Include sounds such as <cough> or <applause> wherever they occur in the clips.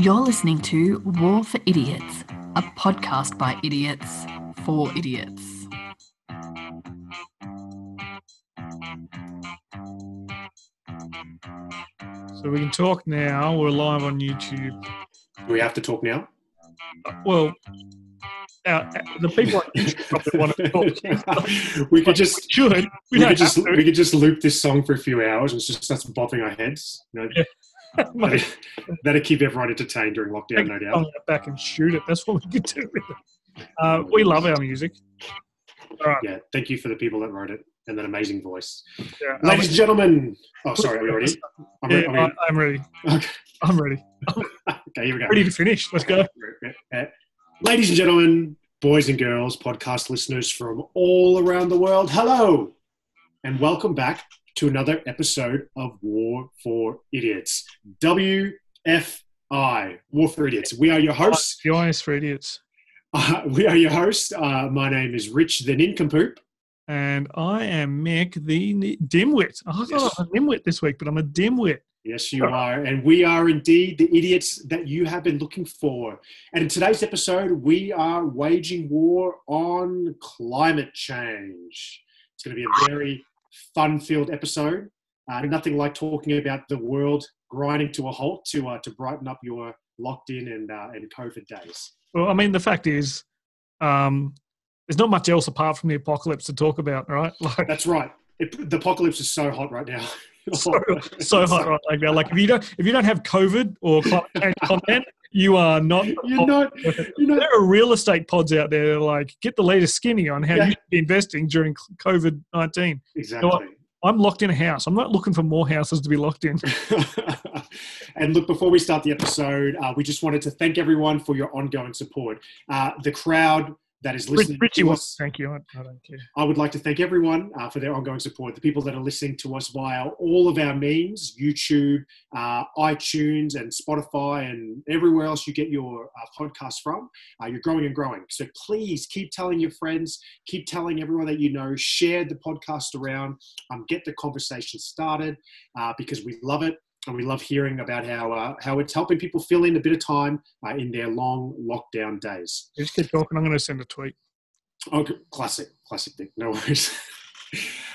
You're listening to War for Idiots, a podcast by idiots for idiots. So we can talk now. We're live on YouTube. Do We have to talk now. Well, uh, the people <laughs> probably want to talk. <laughs> we could just Should we, we could just to. we could just loop this song for a few hours. It's just that's bothering our heads. You know, Mate, <laughs> that'd, that'd keep everyone entertained during lockdown, no doubt. back and shoot it. That's what we could do. Uh, we love our music. Right. Yeah, thank you for the people that wrote it and that amazing voice, Yeah, ladies and gentlemen. Oh, sorry, are we ready? I'm yeah, re- are we- I- I'm ready. I'm ready. <laughs> okay, here we go. Ready to finish. Let's go. <laughs> Ladies and gentlemen, boys and girls, podcast listeners from all around the world, hello, and welcome back to another episode of War for Idiots. WFI, War for Idiots. We are your hosts. The for Idiots. Uh, we are your hosts. Uh, my name is Rich the Nincompoop. And I am Mick, the ni- dimwit. I thought Yes. I was a nimwit this week, but I'm a dimwit. Yes, you are. And we are indeed the idiots that you have been looking for. And in today's episode, we are waging war on climate change. It's going to be a very fun filled episode. Uh, nothing like talking about the world grinding to a halt to, uh, to brighten up your locked in and, uh, and COVID days. Well, I mean, the fact is, um, there's not much else apart from the apocalypse to talk about, right? <laughs> Like, That's right. It, the apocalypse is so hot right now. <laughs> so, so hot right now. Like, if you don't, if you don't have COVID or climate change <laughs> content, you are not. You're not, you're not There are real estate pods out there that are like get the latest skinny on how Yeah. you should be investing during COVID nineteen. exactly. I'm locked in a house. I'm not looking for more houses to be locked in. <laughs> and look, before we start the episode, uh, we just wanted to thank everyone for your ongoing support. Uh, the crowd that is listening Richie to us, thank you. I, I don't care. I would like to thank everyone uh, for their ongoing support. The people that are listening to us via all of our means YouTube, uh, iTunes, and Spotify, and everywhere else you get your uh, podcasts from. Uh, you're growing and growing. So please keep telling your friends, keep telling everyone that you know, share the podcast around, um, get the conversation started uh, because we love it. And we love hearing about how uh, how it's helping people fill in a bit of time uh, in their long lockdown days. You just keep talking. I'm going to send a tweet. Okay, classic, classic thing. No worries. <laughs>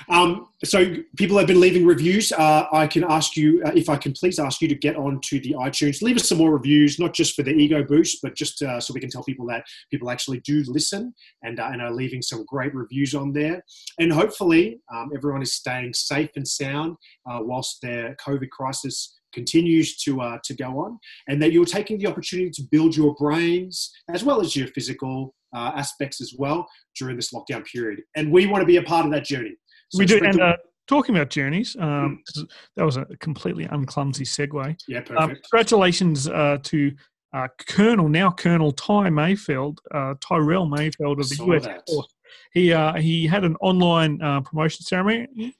um, so people have been leaving reviews. Uh, I can ask you uh, if I can please ask you to get onto the iTunes, leave us some more reviews, not just for the ego boost, but just uh, so we can tell people that people actually do listen and uh, and are leaving some great reviews on there. And hopefully, um, everyone is staying safe and sound uh, whilst their COVID crisis continues to uh, to go on, and that you're taking the opportunity to build your brains as well as your physical uh, aspects as well during this lockdown period. And we want to be a part of that journey. So we do. And uh, talking about journeys, um, that was a completely unclumsy segue. yeah, Um, perfect. congratulations uh, to uh, Colonel, now Colonel Ty Mayfield, uh, Tyrell Mayfield of the US. Air Force. He uh, he had an online uh, promotion ceremony.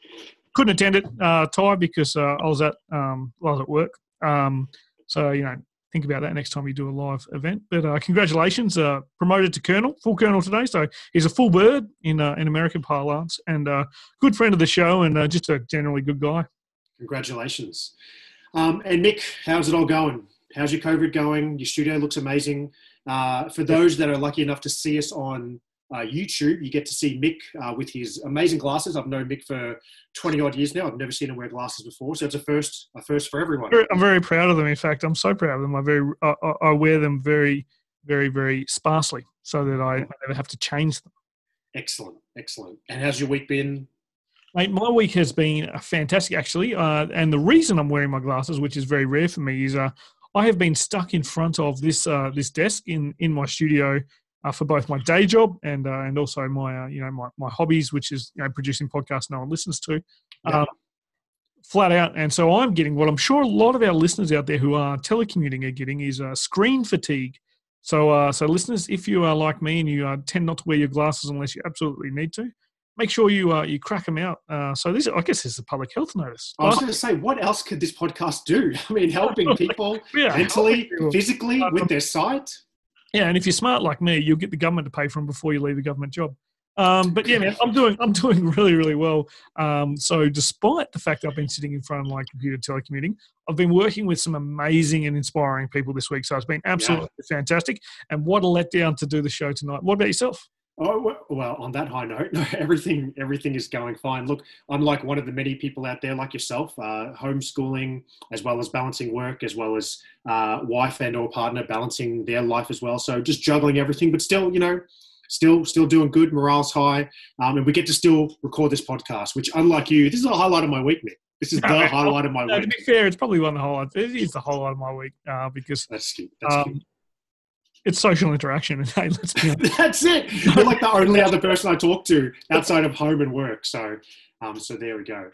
Couldn't attend it, uh, Ty, because uh, I was at um, I was at work. Um, so you know, think about that next time you do a live event. But uh, congratulations, uh, promoted to Colonel, full Colonel today. So he's a full bird in uh, in American parlance, and uh, good friend of the show, and uh, just a generally good guy. Congratulations. Um, and Mick, how's it all going? How's your COVID going? Your studio looks amazing. Uh, for those that are lucky enough to see us on YouTube, you get to see Mick uh, with his amazing glasses. I've known Mick for 20 odd years now. I've never seen him wear glasses before. So it's a first, a first for everyone. I'm very proud of them. In fact, I'm so proud of them. I very I, I- I wear them very, very, very sparsely, so that I, I never have to change them. Excellent, excellent. And how's your week been? Mate, my week has been uh, fantastic, actually. Uh, and the reason I'm wearing my glasses, which is very rare for me, is uh, I have been stuck in front of this uh, this desk in in my studio uh, for both my day job and uh, and also my uh, you know my, my hobbies, which is you know producing podcasts no one listens to. Yeah. Um, flat out. And so I'm getting what I'm sure a lot of our listeners out there who are telecommuting are getting is uh, screen fatigue. So, uh, so listeners, if you are like me and you uh, tend not to wear your glasses unless you absolutely need to, make sure you uh, you crack them out. Uh, so this, I guess, this is a public health notice. I was going to say, what else could this podcast do? <laughs> I mean, helping people yeah, mentally, helping people. physically, with their sight. Yeah, and if you're smart like me, you'll get the government to pay for them before you leave the government job. Um, but yeah, man, I'm doing I'm <laughs> doing really really well. Um, so despite the fact I've been sitting in front of my computer telecommuting, I've been working with some amazing and inspiring people this week. So it's been absolutely yeah. fantastic. And what a letdown to do the show tonight. What about yourself? Oh well, on that high note, <laughs> everything everything is going fine. Look, I'm like one of the many people out there like yourself, uh, homeschooling as well as balancing work, as well as uh, wife and or partner balancing their life as well. So just juggling everything, but still, you know, still still doing good. Morale's high, um, and we get to still record this podcast. Which, unlike you, this is a highlight of my week, Mick. This is <laughs> the highlight of my no, week. To be fair, it's probably one of the highlights. It is the highlight of my week uh, because that's cute. That's um, cute it's social interaction. And hey, let's be <laughs> honest. That's it. You're like the only other person I talk to outside of home and work. So, um, so there we go.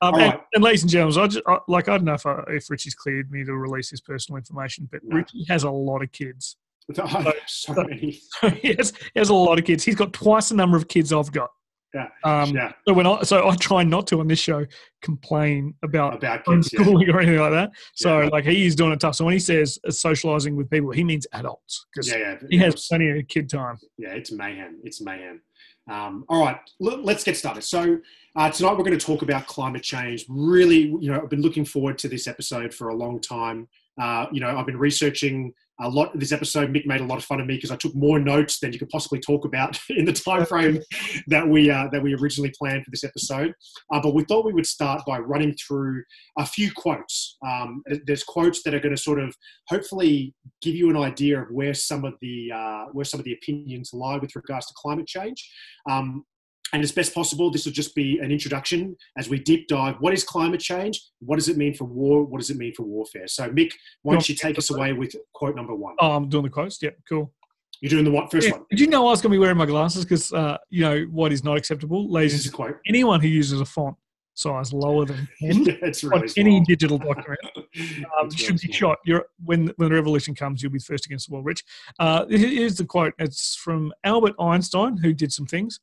Um, and, right. and, ladies and gentlemen, I just, I, like I don't know if, I, if Richie's cleared me to release his personal information, but no. Richie has a lot of kids. <laughs> Oh, so, so many. <laughs> he, has, he has a lot of kids. He's got twice the number of kids I've got. Yeah. Um, yeah. So when I so I try not to on this show complain about, about kids, homeschooling yeah. or anything like that. So yeah. like he is doing it tough. So when he says socializing with people, he means adults because yeah, yeah, he has plenty of kid time. Yeah, it's mayhem. It's mayhem. Um, all right, l- let's get started. So uh, tonight we're going to talk about climate change. Really, you know, I've been looking forward to this episode for a long time. Uh, you know, I've been researching a lot this episode mick made a lot of fun of me because i took more notes than you could possibly talk about <laughs> in the time frame that we uh, that we originally planned for this episode. Uh, but we thought we would start by running through a few quotes. Um, there's quotes that are going to sort of hopefully give you an idea of where some of the uh, where some of the opinions lie with regards to climate change. Um, and as best possible, this will just be an introduction as we deep dive. What is climate change? What does it mean for war? What does it mean for warfare? So, Mick, why don't you take us away with quote number one? Oh, I'm doing the quotes. Yeah, cool. You're doing the what first yeah. one? Did you know I was going to be wearing my glasses? Because uh, you know what is not acceptable. Ladies, quote. Anyone who uses a font size lower than <laughs> 10 yeah, really any digital document <laughs> um, should be shot. You're, when, when the revolution comes, you'll be first against the wall, Rich. Uh, here's the quote. It's from Albert Einstein, who did some things.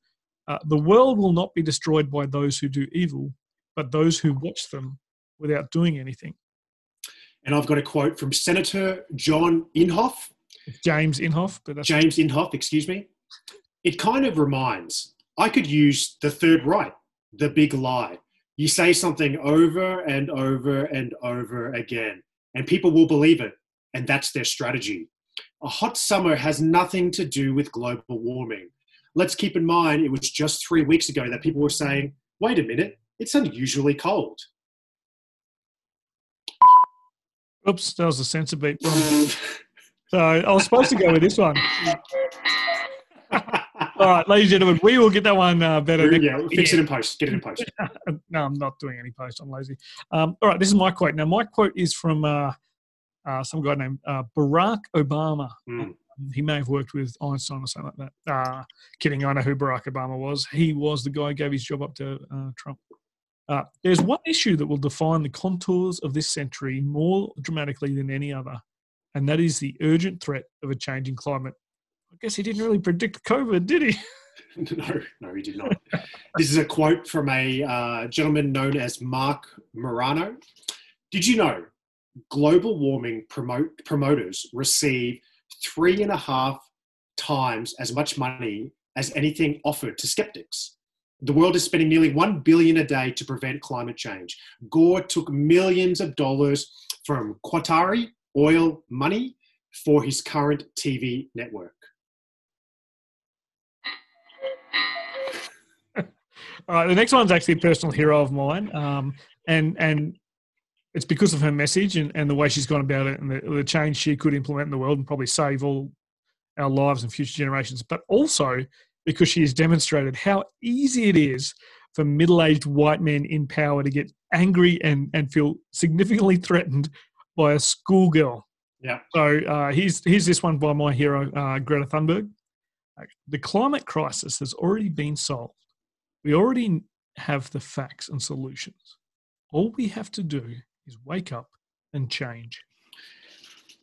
Uh, the world will not be destroyed by those who do evil, but those who watch them without doing anything. And I've got a quote from Senator John Inhofe. James Inhofe. But James Inhofe, excuse me. It kind of reminds, I could use the third right, the big lie. You say something over and over and over again, and people will believe it, and that's their strategy. A hot summer has nothing to do with global warming let's keep in mind it was just three weeks ago that people were saying, wait a minute, it's unusually cold. Oops, that was a sensor beep. so I was supposed to go with this one. <laughs> All right, ladies and gentlemen, we will get that one uh, better. Yeah, fix it in post. Get it in post. <laughs> no, I'm not doing any post. I'm lazy. Um, all right, this is my quote. Now, my quote is from uh, uh, some guy named uh, Barack Obama. Mm he may have worked with Einstein or something like that. Uh, kidding, I know who Barack Obama was. He was the guy who gave his job up to uh, Trump. Uh, there's one issue that will define the contours of this century more dramatically than any other, and that is the urgent threat of a changing climate. I guess he didn't really predict COVID, did he? <laughs> <laughs> no, no, he did not. this is a quote from a uh, gentleman known as Marc Morano. Did you know global warming promote, promoters receive three and a half times as much money as anything offered to skeptics. The world is spending nearly 1 billion a day to prevent climate change. Gore took millions of dollars from Qatari oil money for his current TV network. All right, the next one's actually a personal hero of mine, um, and and it's because of her message and, and the way she's gone about it and the, the change she could implement in the world and probably save all our lives and future generations, but also because she has demonstrated how easy it is for middle aged white men in power to get angry and, and feel significantly threatened by a schoolgirl. Yeah. So uh, here's, here's this one by my hero, uh, Greta Thunberg. The climate crisis has already been solved. We already have the facts and solutions. All we have to do is wake up and change.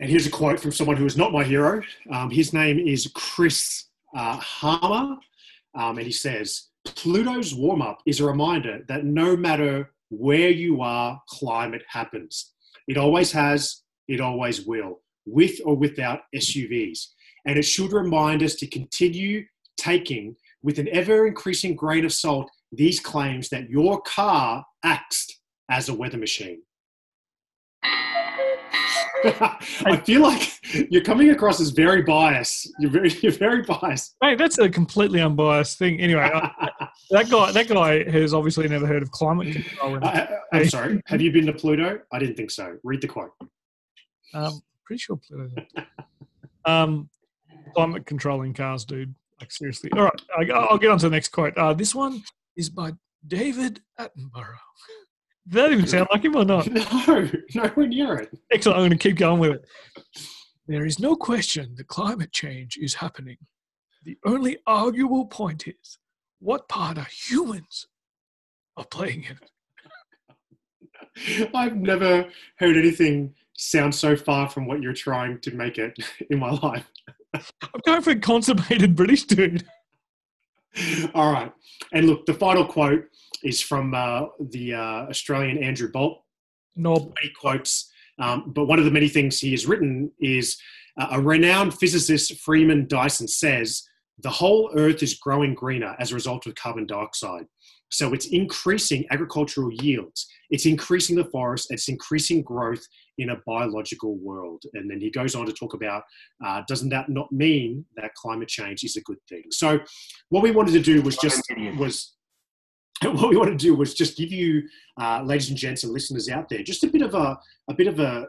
And here's a quote from someone who is not my hero. Um, his name is Chris uh, Horner. Um, and he says, Pluto's warm up is a reminder that no matter where you are, climate happens. It always has, it always will, with or without SUVs. And it should remind us to continue taking with an ever increasing grain of salt these claims that your car acts as a weather machine. <laughs> I feel like you're coming across as very biased. You're very, <laughs> you're very biased. Hey, that's a completely unbiased thing. Anyway, <laughs> that guy, that guy has obviously never heard of climate control. I, am sorry. Have you been to Pluto? I didn't think so. Read the quote. Um, pretty sure Pluto. um, climate controlling cars, dude. Like seriously. All right, I'll get on to the next quote. Uh, this one is by David Attenborough. That even sound like him or not? <laughs> No, nowhere near it. Excellent. I'm going to keep going with it. There is no question that climate change is happening. The only arguable point is what part are humans are playing in it? I've never heard anything sound so far from what you're trying to make it <laughs> in my life. I'm going for a consummated British dude. All right. And look, the final quote is from uh, the uh, Australian Andrew Bolt. No. Many quotes. Um, but one of the many things he has written is uh, a renowned physicist, Freeman Dyson, says the whole earth is growing greener as a result of carbon dioxide. So it's increasing agricultural yields, it's increasing the forest, it's increasing growth in a biological world. And then he goes on to talk about uh, doesn't that not mean that climate change is a good thing? So what we wanted to do was just was <laughs> what we wanted to do was just give you, uh, ladies and gents and listeners out there, just a bit of a a bit of a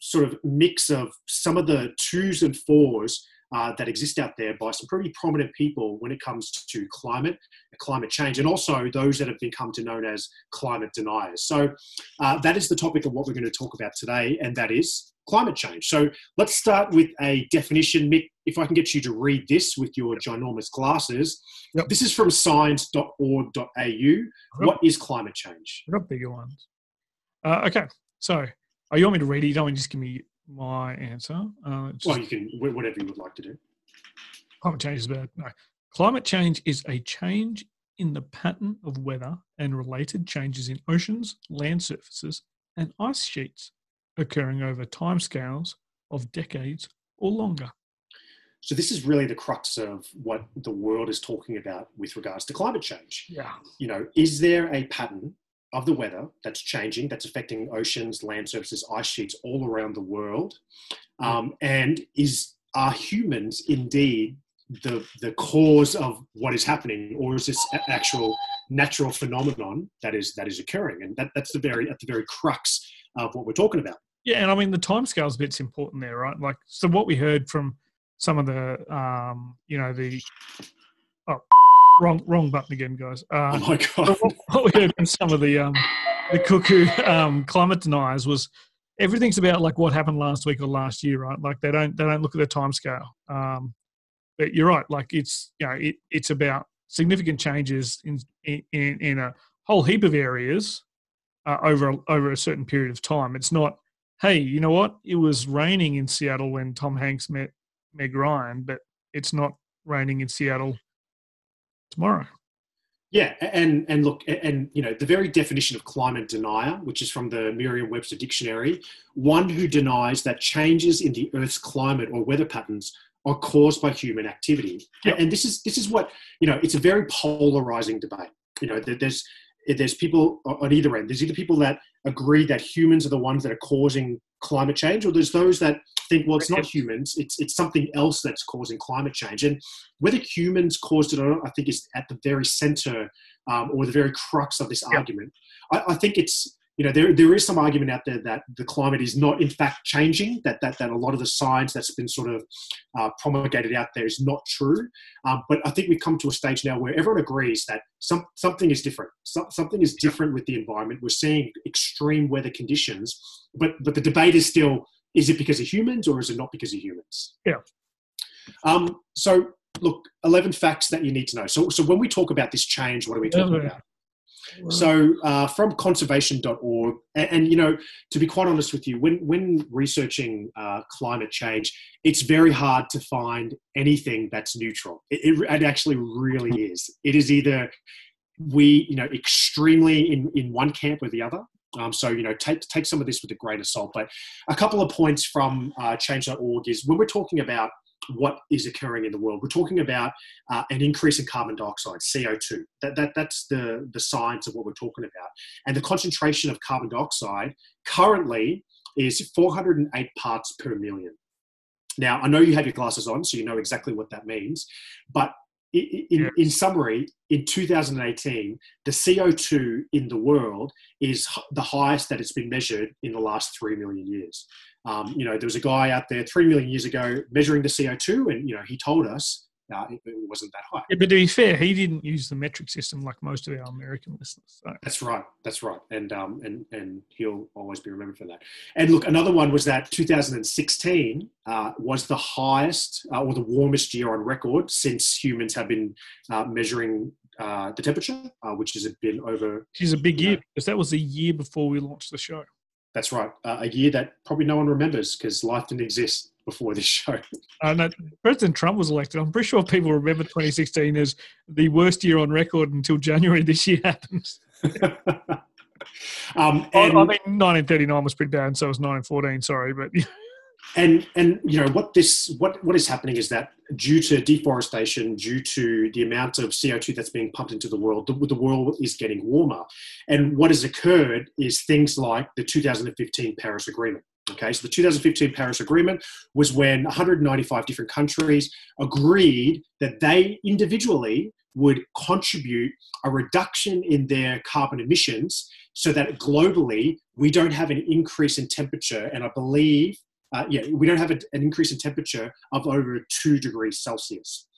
sort of mix of some of the twos and fours uh, that exist out there by some pretty prominent people when it comes to climate, climate change, and also those that have become to known as climate deniers. So uh, that is the topic of what we're going to talk about today, and that is climate change. So let's start with a definition. Mick, if I can get you to read this with your ginormous glasses. Yep. This is from science.org.au. Yep. What is climate change? I've got bigger ones. Uh, okay, so oh, you want me to read it? You don't want to just give me my answer. Uh, just, well, you can whatever you would like to do. Climate change is bad. No, climate change is a change in the pattern of weather and related changes in oceans, land surfaces, and ice sheets occurring over timescales of decades or longer. So this is really the crux of what the world is talking about with regards to climate change. Yeah. You know, is there a pattern of the weather that's changing, that's affecting oceans, land surfaces, ice sheets all around the world? Um, and is are humans indeed the the cause of what is happening, or is this actual natural phenomenon that is that is occurring? And that, that's the very at the very crux of what we're talking about. Yeah, and I mean the timescales bit's important there, right? Like, so what we heard from some of the, um, you know, the oh, wrong wrong button again, guys. Uh, oh my god! What, we heard from some of the um, the cuckoo um, climate deniers was everything's about like what happened last week or last year, right? Like they don't they don't look at the timescale. Um, but you're right. Like it's you know it, it's about significant changes in in in a whole heap of areas uh, over over a certain period of time. It's not, hey, you know what? It was raining in Seattle when Tom Hanks met Meg Ryan, but it's not raining in Seattle tomorrow. Yeah, and and look, and you know, the very definition of climate denier, which is from the Merriam-Webster dictionary, one who denies that changes in the Earth's climate or weather patterns are caused by human activity. Yep. And this is this is what you know. It's a very polarizing debate. You know, that there's there's people on either end. There's either people that agree that humans are the ones that are causing climate change, or there's those that think, well, it's not humans, it's it's something else that's causing climate change. And whether humans caused it or not, I think is at the very center um, or the very crux of this yeah. argument. I, I, think it's you know there, there is some argument out there that the climate is not in fact changing that that, that a lot of the science that's been sort of uh, promulgated out there is not true. Um, but i think we've come to a stage now where everyone agrees that some, something is different. So, something is different with the environment. We're seeing extreme weather conditions but but the debate is still is it because of humans or is it not because of humans? Yeah. Um, so look 11 facts that you need to know. So so when we talk about this change what are we talking yeah. So uh, from conservation.org, and, and, you know, to be quite honest with you, when when researching uh, climate change, it's very hard to find anything that's neutral. It, it, it, actually really is. It is either we, you know, extremely in in one camp or the other. Um, so you know, take take some of this with a grain of salt. But a couple of points from uh, Change.org is when we're talking about what is occurring in the world. We're talking about uh, an increase in carbon dioxide, CO2. That, that, that's the, the science of what we're talking about. And the concentration of carbon dioxide currently is 408 parts per million. Now, I know you have your glasses on, so you know exactly what that means. But in, in, in, summary, in 2018, the CO2 in the world is the highest that it's been measured in the last 3 million years. Um, you know, there was a guy out there 3 million years ago measuring the CO2, and, you know, he told us uh, it, it, wasn't that high. Yeah, but to be fair, he didn't use the metric system like most of our American listeners. So. That's right. That's right. And um, and and he'll always be remembered for that. And look, another one was that 2016 uh, was the highest uh, or the warmest year on record since humans have been uh, measuring uh, the temperature, uh, which has been over. Is a big year because that was the year before we launched the show. That's right. a year that probably no one remembers because life didn't exist before this <laughs> show. Uh, no, President Trump was elected. I'm pretty sure people remember 2016 as the worst year on record until January this year <laughs> happens. <laughs> um, and, I, I mean, 1939 was pretty bad, and so was 1914. Sorry, but and and you know what this what what is happening is that due to deforestation due to the amount of co2 that's being pumped into the world the, the world is getting warmer and what has occurred is things like the 2015 paris agreement Okay, so the 2015 Paris Agreement was when 195 different countries agreed that they individually would contribute a reduction in their carbon emissions so that globally we don't have an increase in temperature. And I believe, uh, yeah, we don't have a, an increase in temperature of over two degrees Celsius.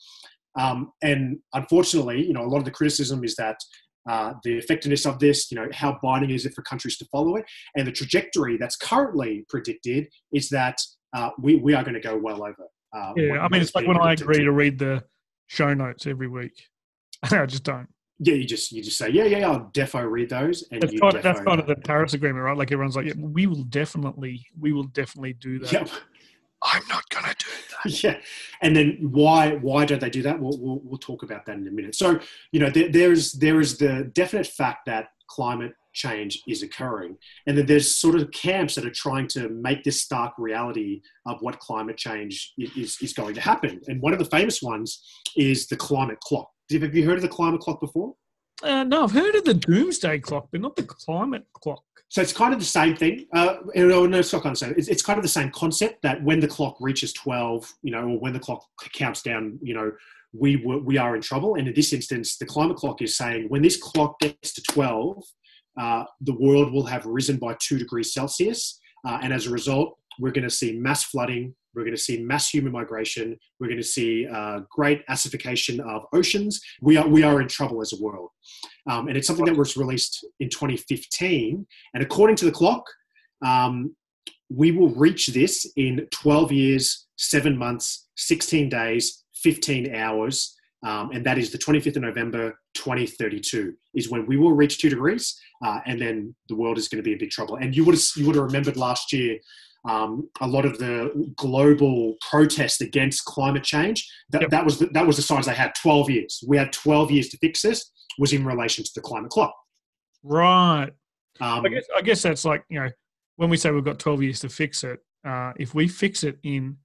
Um, and unfortunately, you know, a lot of the criticism is that uh, the effectiveness of this, you know, how binding is it for countries to follow it, and the trajectory that's currently predicted is that uh, we, we are going to go well over. Uh, yeah, I mean, it's like when I agree to read the show notes every week. <laughs> I just don't. Yeah, you just you just say yeah, yeah, I'll defo read those. And that's, kind, that's kind of the Paris Agreement, right? Like everyone's like, yeah, we will definitely, we will definitely do that. Yep. I'm not going to do that. <laughs> Yeah, and then why why don't they do that? We'll, we'll, we'll talk about that in a minute. So you know there, there is there is the definite fact that climate change is occurring, and then there's sort of camps that are trying to make this stark reality of what climate change is is going to happen. And one of the famous ones is the climate clock. Have you heard of the climate clock before? Uh, no, I've heard of the doomsday clock, but not the climate clock. So it's kind of the same thing. Uh, no, it's not kind of the same. It's, it's kind of the same concept that when the clock reaches 12, you know, or when the clock counts down, you know, we we are in trouble. And in this instance, the climate clock is saying when this clock gets to 12, uh, the world will have risen by two degrees Celsius. Uh, and as a result, we're going to see mass flooding, we're going to see mass human migration. We're going to see uh, great acidification of oceans. We are, we are in trouble as a world. Um, and it's something that was released in 2015. And according to the clock, um, we will reach this in 12 years, seven months, 16 days, 15 hours. Um, and that is the 25th of November 2032 is when we will reach two degrees, uh, and then the world is going to be in big trouble. And you would have, you would have remembered last year um, a lot of the global protest against climate change. That, yep. that was the, that was the signs they had. Twelve years. We had twelve years to fix this. Was in relation to the climate clock. Right. Um, I guess I guess that's like you know when we say we've got twelve years to fix it. Uh, if we fix it in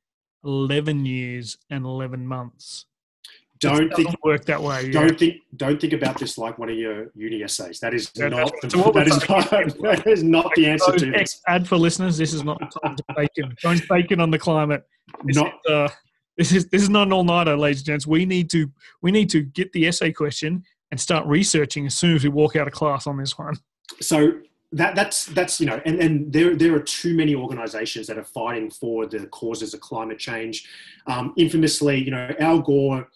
eleven years and eleven months, don't think work that way. Don't think don't think about this like one of your uni essays. That is yeah, not the, so <laughs> that, is not, <laughs> that is not the answer to this. Ad for listeners. This is not the time to bacon. Don't bacon on the climate. This not. Is, uh, this is this is not an all nighter, ladies and gents. We need to we need to get the essay question and start researching as soon as we walk out of class on this one. So that that's that's you know and, and there there are too many organizations that are fighting for the causes of climate change um, infamously you know al gore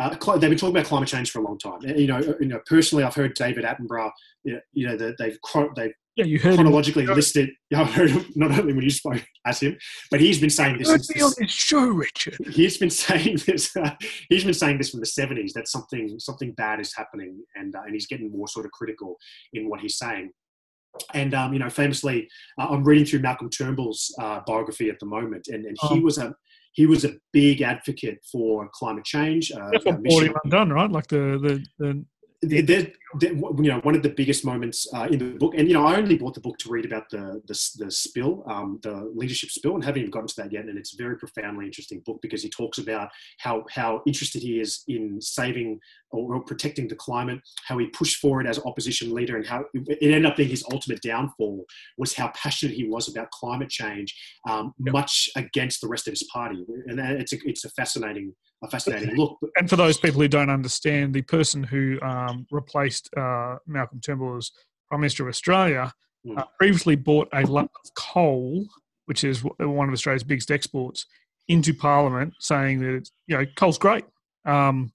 uh, they've been talking about climate change for a long time. You know, you know, personally, I've heard David Attenborough. You know, they've they've yeah, you heard chronologically him. listed. <laughs> Know, I heard him not only when you spoke as him, but he's been saying this. Me on his show, Richard. He's been saying this. Uh, he's been saying this from the seventies that something something bad is happening, and uh, and he's getting more sort of critical in what he's saying. And um, you know, famously, uh, I'm reading through Malcolm Turnbull's uh, biography at the moment, and, and he oh. was a he was a big advocate for climate change. Uh, That's what brought him undone, right? Like the the, the there, you know, one of the biggest moments uh, in the book, and you know, I only bought the book to read about the the, the spill, um, the leadership spill, and haven't even gotten to that yet. And it's a very profoundly interesting book because he talks about how how interested he is in saving or, or protecting the climate, how he pushed for it as opposition leader, and how it ended up being his ultimate downfall was how passionate he was about climate change, um, yep. much against the rest of his party. And it's a, it's a fascinating a fascinating look. And for those people who don't understand, the person who um, replaced uh, Malcolm Turnbull as Prime Minister of Australia mm. uh, previously bought a lump of coal, which is one of Australia's biggest exports, into Parliament, saying that it's, you know coal's great. Um,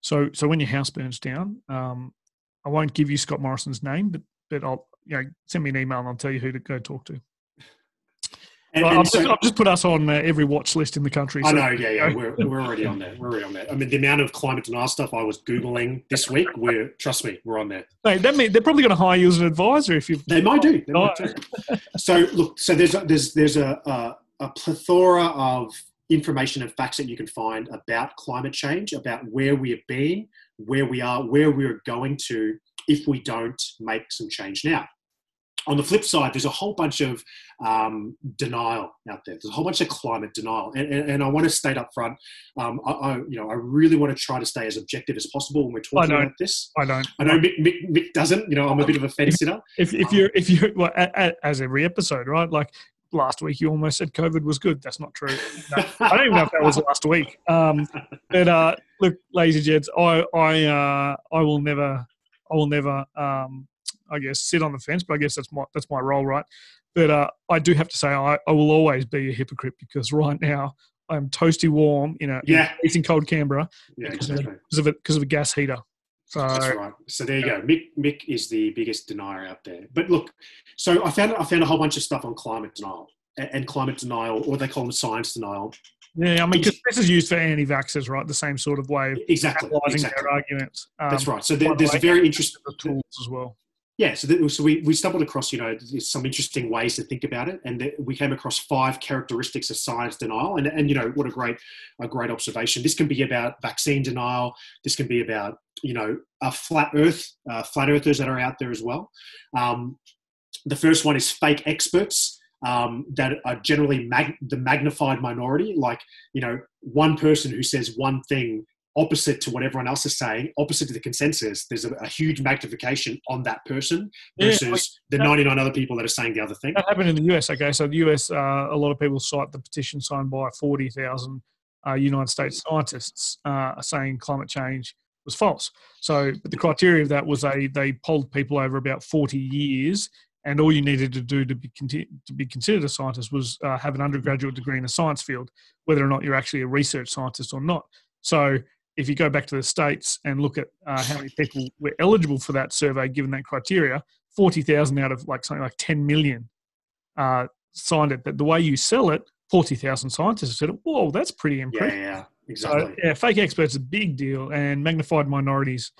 so, so when your house burns down, um, I won't give you Scott Morrison's name, but but I'll you know send me an email and I'll tell you who to go talk to. And, well, I've, so, just, I've, just, put us on uh, every watch list in the country. So. I know, yeah, yeah, we're, we're already on there. We're already on there. I mean, the amount of climate denial stuff I was googling this week, we're trust me, we're on there. Hey, that mean they're probably going to hire you as an advisor if you. They might do. They might do. <laughs> so look, so there's a, there's there's a, a a plethora of information and facts that you can find about climate change, about where we have been, where we are, where we're going to if we don't make some change now on the flip side, there's a whole bunch of um, denial out there. There's a whole bunch of climate denial, and, and, and I want to state up front. Um, I, I, you know, I really want to try to stay as objective as possible when we're talking about this. I don't. I know Mick, Mick, Mick, doesn't. You know, I'm a bit of a fence sitter. If, if you're, if you, well, as every episode, right? Like last week, you almost said COVID was good. That's not true. No, I don't even know if that was last week. Um, but uh, look, ladies and gents, I, I, uh, I will never, I will never. I guess, sit on the fence. But I guess that's my that's my role, right? But uh, I do have to say I, I will always be a hypocrite because right now I'm toasty warm in a yeah. in cold Canberra yeah, exactly. because of it because of a gas heater. So that's right. So there you go. Mick Mick is the biggest denier out there. But look, so I found I found a whole bunch of stuff on climate denial and, and climate denial, or they call them science denial. Yeah, I mean, because this is used for anti-vaxxers, right? The same sort of way of exactly, exactly. their arguments. Um, That's right. So there, there's a very interesting tools as well yeah, so, so we, we stumbled across, you know, some interesting ways to think about it, and we came across five characteristics of science denial, and, and you know, what a great a great observation. This can be about vaccine denial. This can be about you know, a flat Earth, uh, flat earthers that are out there as well. Um, the first one is fake experts. Um, that are generally mag- the magnified minority, like you know, one person who says one thing opposite to what everyone else is saying, opposite to the consensus, there's a, a huge magnification on that person versus yeah, like, the 99 other people that are saying the other thing. That happened in the US. Okay, so the US, uh, a lot of people cite the petition signed by 40,000 uh, United States scientists uh, saying climate change was false. So, but the criteria of that was they they polled people over about 40 years. And all you needed to do to be, to be considered a scientist was uh, have an undergraduate degree in a science field, whether or not you're actually a research scientist or not. So if you go back to the states and look at uh, how many people were eligible for that survey given that criteria, 40,000 out of like something like 10 million uh, signed it. But the way you sell it, 40,000 scientists said, whoa, that's pretty impressive. Yeah, yeah, exactly. So, yeah, fake experts is a big deal and magnified minorities.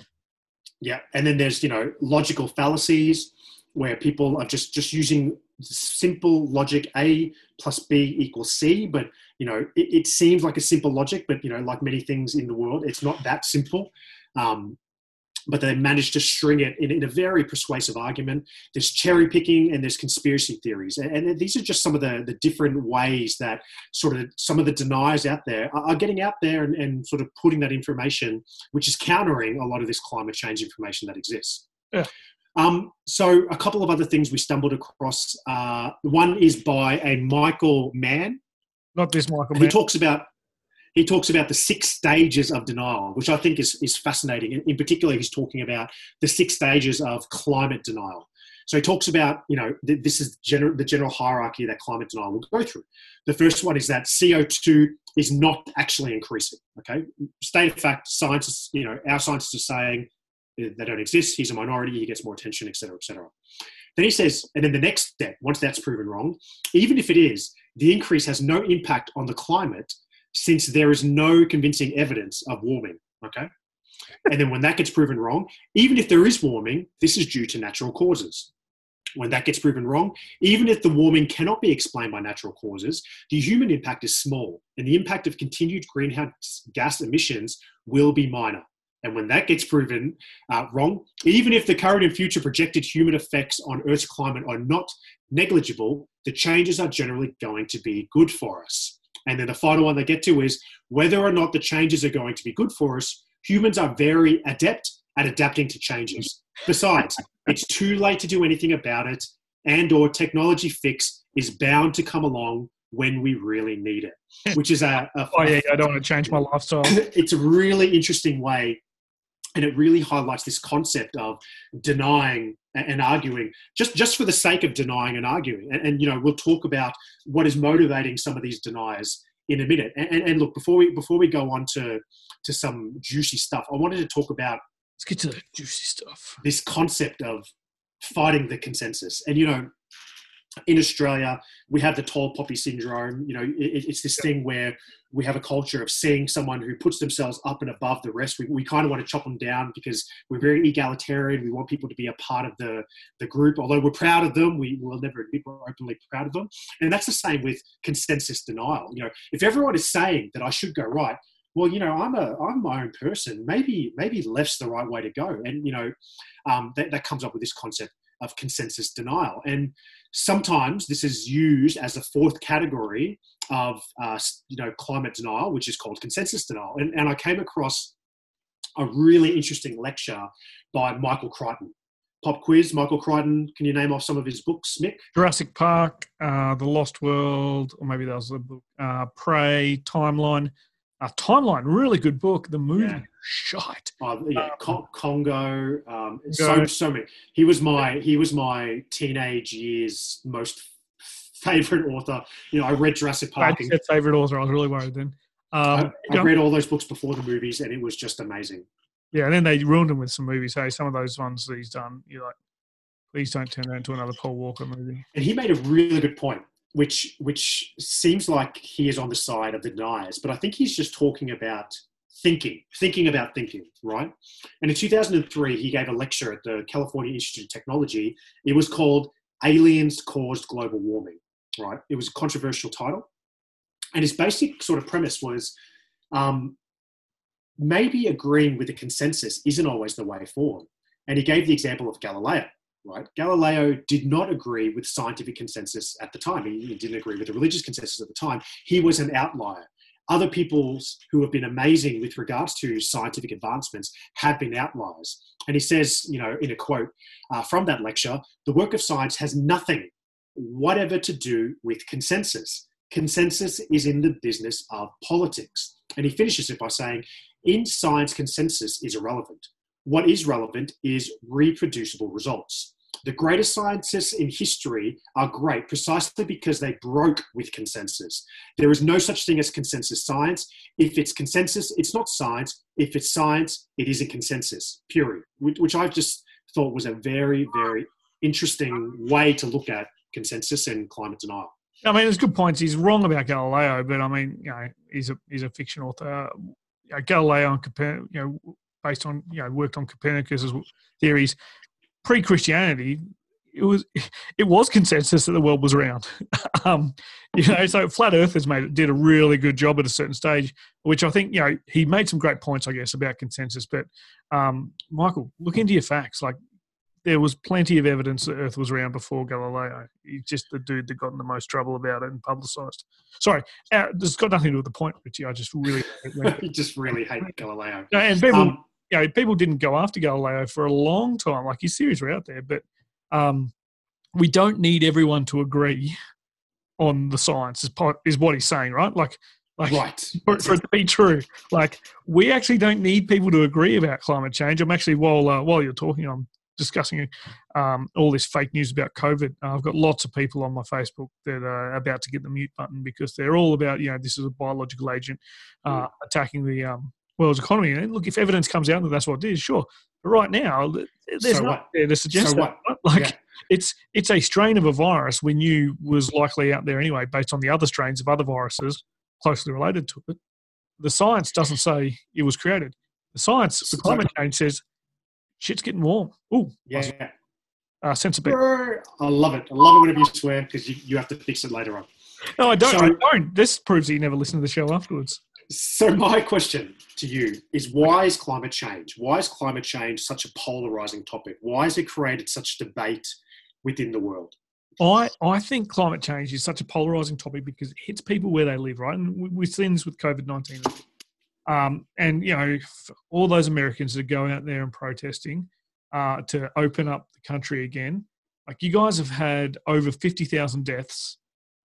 Yeah, and then there's, you know, logical fallacies where people are just, just using simple logic A plus B equals C, but you know it, it, seems like a simple logic, but you know like many things in the world, it's not that simple. Um, but they managed to string it in, in, a very persuasive argument. There's cherry picking and there's conspiracy theories, and, and, these are just some of the the different ways that sort of some of the deniers out there are, are getting out there and, and sort of putting that information, which is countering a lot of this climate change information that exists. Yeah. Um, so a couple of other things we stumbled across. Uh, one is by a Michael Mann. Not this Michael. Mann. He talks about he talks about the six stages of denial, which I think is, is fascinating. In, in particular, he's talking about the six stages of climate denial. So he talks about, you know, th- this is general, the general hierarchy that climate denial will go through. The first one is that CO2 is not actually increasing. Okay, state of fact, scientists, you know, our scientists are saying Uh, they don't exist. He's a minority. He gets more attention, etc., etc. Then he says, and then the next step, once that's proven wrong, even if it is, the increase has no impact on the climate since there is no convincing evidence of warming. Okay. and then when that gets proven wrong, even if there is warming, this is due to natural causes. When that gets proven wrong, even if the warming cannot be explained by natural causes, the human impact is small, and the impact of continued greenhouse gas emissions will be minor And when that gets proven uh, wrong, even if the current and future projected human effects on Earth's climate are not negligible, the changes are generally going to be good for us. And then the final one they get to is whether or not the changes are going to be good for us, humans are very adept at adapting to changes. Besides, it's too late to do anything about it, and or technology fix is bound to come along when we really need it, which is a, a <laughs> oh yeah, I don't want to change my lifestyle. <laughs> it's a really interesting way, and it really highlights this concept of denying and arguing just just for the sake of denying and arguing. And, and you know, we'll talk about what is motivating some of these deniers in a minute. And, and, and look, before we before we go on to to some juicy stuff, I wanted to talk about Let's get to the juicy stuff. this concept of fighting the consensus. And you know, in Australia, we have the tall poppy syndrome. You know, it, it's this thing where we have a culture of seeing someone who puts themselves up and above the rest. We, we kind of want to chop them down because we're very egalitarian. We want people to be a part of the, the group. Although we're proud of them, we will never admit we're openly proud of them. And that's the same with consensus denial. You know, if everyone is saying that I should go right, well, you know, I'm a I'm my own person. Maybe maybe left's the right way to go. And you know, um, that, that comes up with this concept of consensus denial. And sometimes this is used as a fourth category of uh, you know climate denial, which is called consensus denial. And, and I came across a really interesting lecture by Michael Crichton. Pop quiz, Michael Crichton. Can you name off some of his books, Mick? Jurassic Park, uh, The Lost World, or maybe that was a book. Uh, Prey, Timeline. Uh, Timeline, really good book. The movie, Yeah. shite. Oh, yeah, Um, Con- Congo. Um, so so many. He was my he was my teenage years most <laughs> favorite author. You know, I read Jurassic I Park. said favorite author. I was really worried then. I, Um, I on. read all those books before the movies, and it was just amazing. yeah, and then they ruined him with some movies. Hey, some of those ones that he's done, you're like, please don't turn that into another Paul Walker movie. And he made a really good point, which which seems like he is on the side of the deniers, but I think he's just talking about thinking, thinking about thinking, right? And in 2003, he gave a lecture at the California Institute of Technology. It was called "Aliens Caused Global Warming," right? It was a controversial title, and his basic sort of premise was. Um, maybe agreeing with the consensus isn't always the way forward. And he gave the example of Galileo right? Galileo did not agree with scientific consensus at the time. He, didn't agree with the religious consensus at the time. He was an outlier. Other people who have been amazing with regards to scientific advancements have been outliers. And he says, you know, in a quote uh, from that lecture, the work of science has nothing whatever to do with consensus. Consensus is in the business of politics. And he finishes it by saying, in science, consensus is irrelevant. What is relevant is reproducible results. The greatest scientists in history are great precisely because they broke with consensus. There is no such thing as consensus science. If it's consensus, it's not science. If it's science, it is a consensus, period. Which which I've just thought was a very, very interesting way to look at consensus and climate denial. I mean, there's good points. He's wrong about Galileo, but I mean, you know, he's a he's a fiction author. You know, Galileo and Copernicus, you know, based on you know, worked on Copernicus's theories. Pre-Christianity, it was it was consensus that the world was round. <laughs> um, you know, so flat earthers made did a really good job at a certain stage, which I think you know he made some great points, I guess, about consensus. But um, Michael, look into your facts. Like there was plenty of evidence that Earth was round before Galileo. He's just the dude that got in the most trouble about it and publicised. Sorry, uh, this has got nothing to do with the point, Richie. I just really <laughs> just really hate Galileo. and people, Um, you know, people didn't go after Galileo for a long time. Like his theories were out there, but um, we don't need everyone to agree on the science. Is, po- is what he's saying, right? Like, like right. for, for it to be true. Like we actually don't need people to agree about climate change. I'm actually while uh, while you're talking, I'm discussing um, all this fake news about COVID. Uh, I've got lots of people on my Facebook that are about to get the mute button because they're all about you know this is a biological agent uh, attacking the um, world's economy. And look, if evidence comes out that that's what it is, sure. But right now, there's So not there to suggest So that. what? Like Yeah. it's it's a strain of a virus we knew was likely out there anyway, based on the other strains of other viruses closely related to it. The science doesn't say it was created. The science the climate change says shit's getting warm. Ooh, Yeah. uh, sense a bit. I love it. I love it whenever you swear because you, you have to fix it later on. No, I don't. So- I don't. This proves that you never listen to the show afterwards. So my question to you is why is climate change? Why is climate change such a polarizing topic? Why has it created such debate within the world? I, I think climate change is such a polarizing topic because it hits people where they live, right? And we- we've seen this with COVID 19. Um, and, you know, all those Americans that are going out there and protesting uh, to open up the country again, like you guys have had over 50,000 deaths.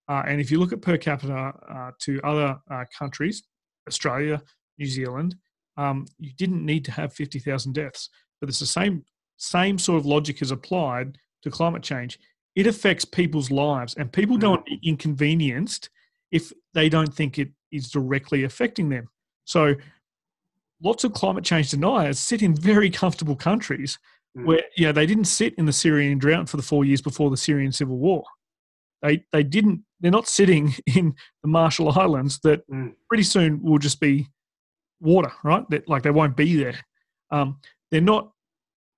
Uh, and if you look at per capita uh, to other uh, countries, Australia, New Zealand, um, you didn't need to have 50,000 deaths. But it's the same, same sort of logic is applied to climate change it affects people's lives and people don't be inconvenienced if they don't think it is directly affecting them so lots of climate change deniers sit in very comfortable countries Mm. where you know they didn't sit in the syrian drought for the four years before the syrian civil war they they didn't they're not sitting <laughs> in the marshall islands that Mm. pretty soon will just be water right that like they won't be there um, they're not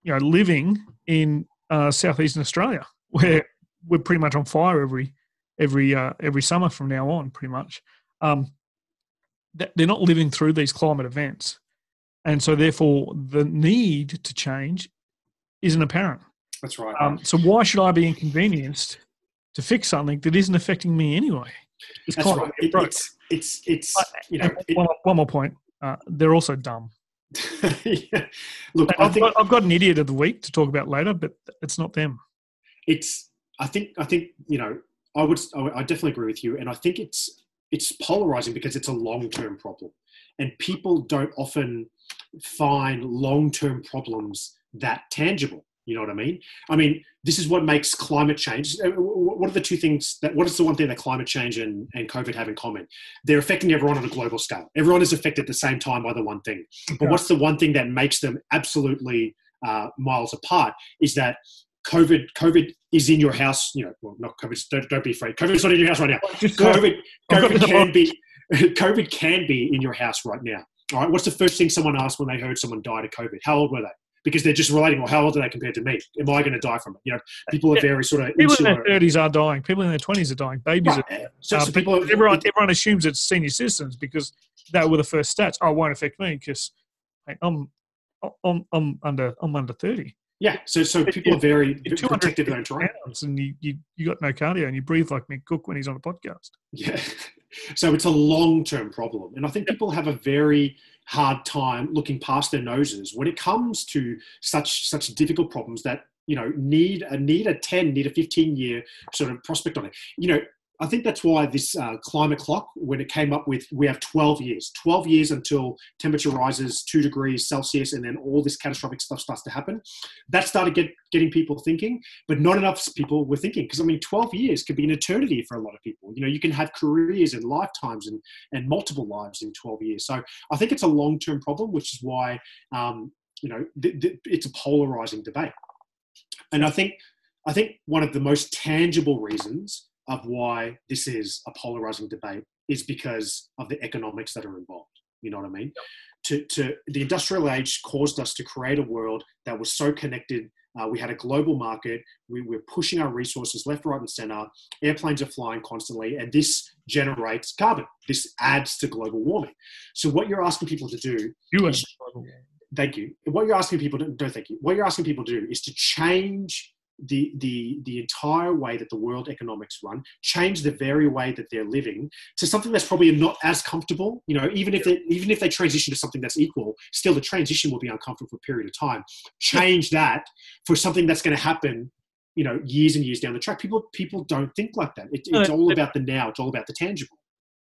you know living in uh, southeastern australia <laughs> where we're pretty much on fire every every uh, every summer from now on, pretty much. Um, they're not living through these climate events, and so therefore the need to change isn't apparent. That's right. Um, so why should I be inconvenienced to fix something that isn't affecting me anyway? It's That's kind right. It- it's it's it's you know. And one, more- one more point. Uh, they're also dumb. <laughs> yeah. Look, I I've think got, I've got an idiot of the week to talk about later, but it's not them. it's i think i think you know i would- I definitely agree with you and i think it's it's polarizing because it's a long-term problem and people don't often find long-term problems that tangible you know what i mean i mean this is what makes climate change uh, what are the two things that what is the one thing that climate change and, and covid have in common they're affecting everyone on a global scale everyone is affected at the same time by the one thing but what's the one thing that makes them absolutely uh, miles apart is that COVID, COVID is in your house. You know, well, not COVID. Don't, don't be afraid. COVID's not in your house right now. COVID, <laughs> COVID can be, <laughs> COVID can be in your house right now. All right. What's the first thing someone asked when they heard someone died of COVID? How old were they? Because they're just relating. Well, how old are they compared to me? Am I going to die from it? You know, people are very sort of People in their thirties are dying. People in their twenties are dying. Babies Right. are. So, uh, so but people, are, everyone, everyone assumes it's senior citizens because that were the first stats. Oh, it won't affect me because I'm, I'm, I'm under, I'm under thirty. yeah. So, so people you- are very You're protective of their own 250 terrain. and you, you, you got no cardio and you breathe like Mick Cook when he's on a podcast. Yeah. <laughs> So it's a long term problem. And I think people have a very hard time looking past their noses when it comes to such such difficult problems that, you know, need a need a 10, need a 15 year sort of prospect on it. You know, I think that's why this uh, climate clock, when it came up with, we have 12 years, 12 years until temperature rises two degrees Celsius, and then all this catastrophic stuff starts to happen. That started get, getting people thinking, but not enough people were thinking. Because I mean, 12 years could be an eternity for a lot of people. You know, you can have careers and lifetimes and, and multiple lives in 12 years. So I think it's a long term problem, which is why, um, you know, th- th- it's a polarizing debate. And I think, I think one of the most tangible reasons of why this is a polarizing debate is because of the economics that are involved. You know what I mean? To, to the industrial age caused us to create a world that was so connected. Uh, we had a global market. We were pushing our resources left, right, and center. Airplanes are flying constantly, and this generates carbon. This adds to global warming. So, what you're asking people to do You Yes. thank you. What you're asking people to don't thank you. What you're asking people to do is to change the the the entire way that the world economics run, change the very way that they're living to something that's probably not as comfortable. You know, even if they even if they transition to something that's equal, still the transition will be uncomfortable for a period of time. Change that for something that's going to happen. You know, years and years down the track. People people don't think like that. It, it's all about the now. It's all about the tangible.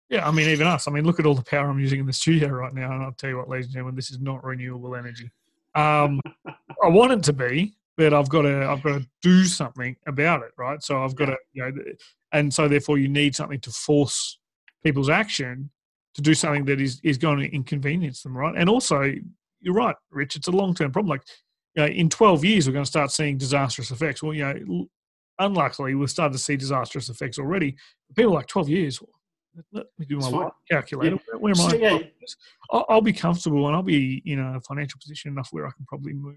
Yeah, I mean, even us. I mean, look at all the power I'm using in the studio right now. And I'll tell you what, ladies and gentlemen, this is not renewable energy. Um, I want it to be, but I've got to, I've got to do something about it, right? So I've got to, you know, and so therefore you need something to force people's action to do something that is is going to inconvenience them, right? And also, you're right, Rich. It's a long term problem. Like, you know, in 12 years, we're going to start seeing disastrous effects. Well, you know, unluckily, we've started to see disastrous effects already. People are like 12 years. Let me do my work calculator. Where, where am So, I? yeah. I'll, I'll be comfortable and I'll be in a financial position enough where I can probably move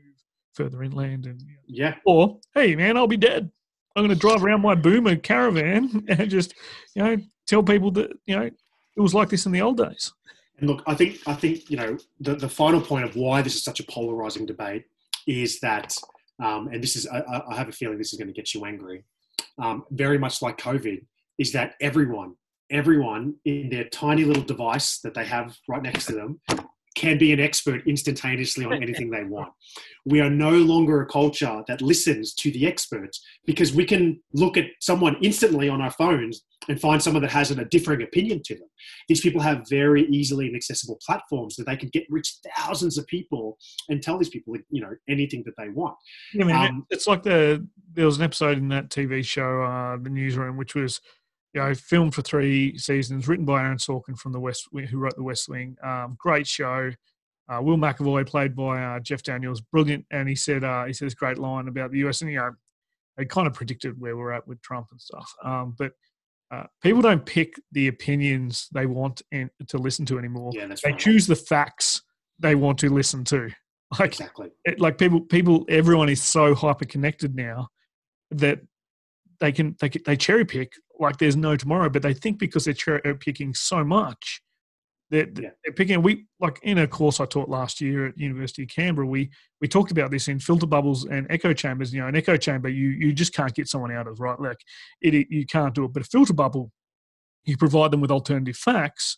further inland and. Yeah, or hey man, I'll be dead. I'm going to drive around my boomer caravan <laughs> and just you know tell people that you know it was like this in the old days. And look, I think I think you know the, the final point of why this is such a polarizing debate is that, um, and this is I, I, have a feeling this is going to get you angry. Um, very much like COVID, is that everyone, everyone in their tiny little device that they have right next to them can be an expert instantaneously on anything they want. We are no longer a culture that listens to the experts because we can look at someone instantly on our phones and find someone that has a differing opinion to them. These people have very easily and accessible platforms that they can get reach thousands of people and tell these people, you know, anything that they want. Yeah, I mean, um, it's like the there was an episode in that TV show, uh, The Newsroom, which was you know, filmed for three seasons, written by Aaron Sorkin from the West, who wrote The West Wing. Um, great show. Uh, Will McAvoy, played by uh, Jeff Daniels, brilliant. And he said uh, he said this great line about the US, and you know, they kind of predicted where we're at with Trump and stuff. Um, but uh, people don't pick the opinions they want to listen to anymore. Yeah, that's they right. choose the facts they want to listen to. Like, exactly. It, like people, people, everyone is so hyper connected now that they can they can, they cherry pick like there's no tomorrow. But they think because they're cherry picking so much, they're, yeah. they're picking. We like in a course I taught last year at University of Canberra. We we talked about this in filter bubbles and echo chambers. You know, an echo chamber you you just can't get someone out of right. Like it, you can't do it. But a filter bubble, you provide them with alternative facts,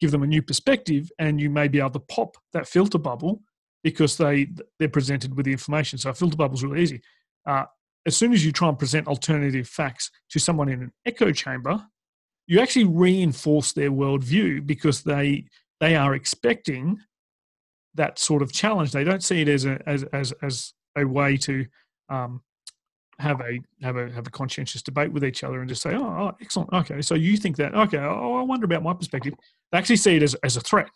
give them a new perspective, and you may be able to pop that filter bubble because they they're presented with the information. So a filter bubble is really easy. Uh, as soon as you try and present alternative facts to someone in an echo chamber, you actually reinforce their worldview because they they are expecting that sort of challenge. They don't see it as a as as, as a way to um, have a have a have a conscientious debate with each other and just say, oh, oh, excellent, okay, so you think that, okay, oh, I wonder about my perspective. They actually see it as as a threat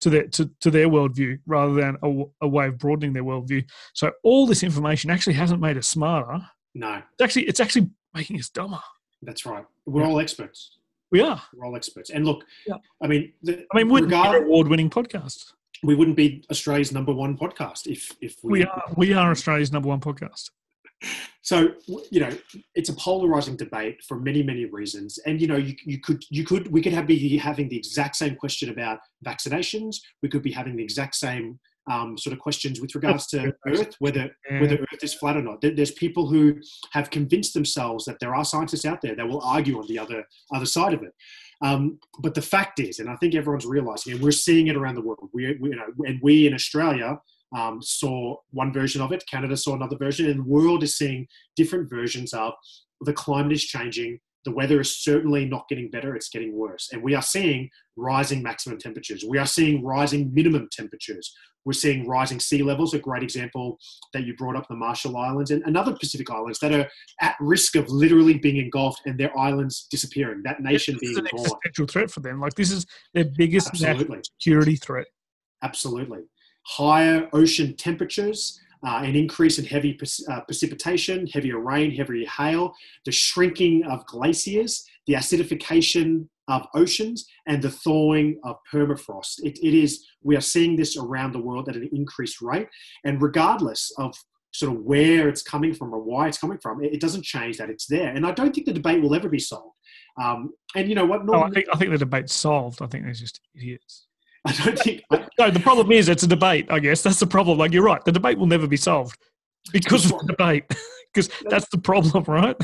to their to, to their worldview rather than a, a way of broadening their worldview. So all this information actually hasn't made us smarter. No, it's actually it's actually making us dumber. That's right. We're yeah. all experts. We are. We're all experts. And look, yeah. I mean, the, I mean, we're regard- award-winning podcast. We wouldn't be Australia's number one podcast if if we, we are. We are Australia's number one podcast. So you know, it's a polarizing debate for many many reasons, and you know, you, you could you could we could have be having the exact same question about vaccinations. We could be having the exact same um, sort of questions with regards to <laughs> Earth, whether whether Earth is flat or not. There's people who have convinced themselves that there are scientists out there that will argue on the other other side of it. Um, but the fact is, and I think everyone's realizing, and we're seeing it around the world. We, we you know, and we in Australia um, saw one version of it. Canada saw another version, and the world is seeing different versions of the climate is changing the weather is certainly not getting better, it's getting worse. And we are seeing rising maximum temperatures. We are seeing rising minimum temperatures. We're seeing rising sea levels, a great example that you brought up the Marshall Islands and, and other Pacific islands that are at risk of literally being engulfed and their islands disappearing, that nation this being an gone. existential threat for them. Like this is their biggest Absolutely. security threat. Absolutely. Higher ocean temperatures, uh, an increase in heavy uh, precipitation, heavier rain, heavier hail, the shrinking of glaciers, the acidification of oceans, and the thawing of permafrost. It, it is, we are seeing this around the world at an increased rate. And regardless of sort of where it's coming from or why it's coming from, it, it doesn't change that it's there. And I don't think the debate will ever be solved. Um, and you know what? Normally, oh, I, think, I think the debate's solved. I think there's just idiots. <laughs> I don't think. <laughs> no, the problem is it's a debate. I guess that's the problem. Like you're right, the debate will never be solved because of the debate. <laughs> Because that's the problem, right?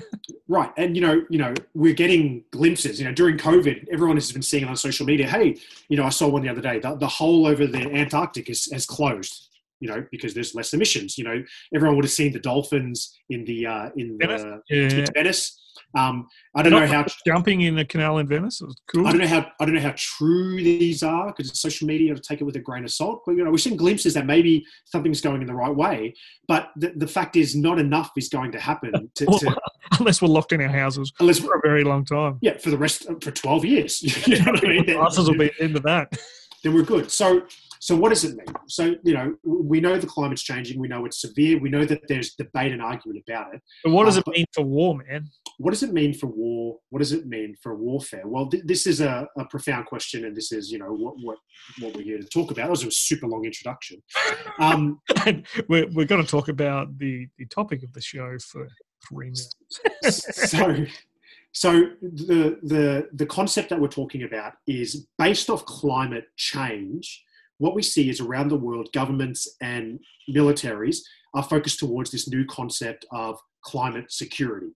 Right, and you know, you know, we're getting glimpses. You know, during COVID, everyone has been seeing on social media. Hey, you know, I saw one the other day. The, the hole over the Antarctic is, has closed. You know, because there's less emissions. You know, everyone would have seen the dolphins in the uh, in Venice. the yeah. Venice um, I don't know how jumping in the canal in Venice. was cool. I don't know how I don't know how true these are because it's social media to take it with a grain of salt. But you know, we're seeing glimpses that maybe something's going in the right way. But the, the fact is, not enough is going to happen <laughs> to, to, <laughs> unless we're locked in our houses unless for a very long time. Yeah, for the rest for twelve years. <laughs> you know what I mean? Classes will be into that. Then we're good. So so what does it mean? So, you know, we know the climate's changing. We know it's severe. We know that there's debate and argument about it. But what does um, it mean for war, man? What does it mean for war? What does it mean for warfare? Well, th- this is a, a, profound question, and this is, you know, what, what, what we're here to talk about. That was a super long introduction. Um, <laughs> we're, we're going to talk about the, the topic of the show for three minutes. <laughs> so, So the the the concept that we're talking about is based off climate change. What we see is around the world, governments and militaries are focused towards this new concept of climate security.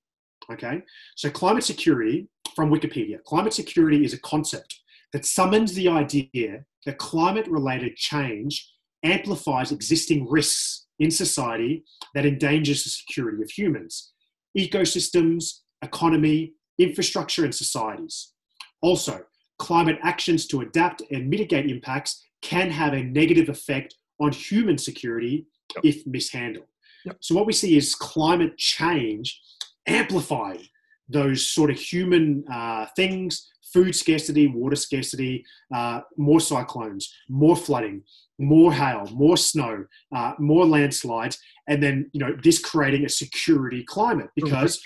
Okay, so climate security from Wikipedia. Climate security is a concept that summons the idea that climate related change amplifies existing risks in society that endangers the security of humans, ecosystems, economy, infrastructure, and societies. Also, climate actions to adapt and mitigate impacts can have a negative effect on human security yep. if mishandled. Yep. So, what we see is climate change amplifying those sort of human uh, things food scarcity, water scarcity, uh, more cyclones, more flooding, more hail, more snow, uh, more landslides, and then you know this creating a security climate because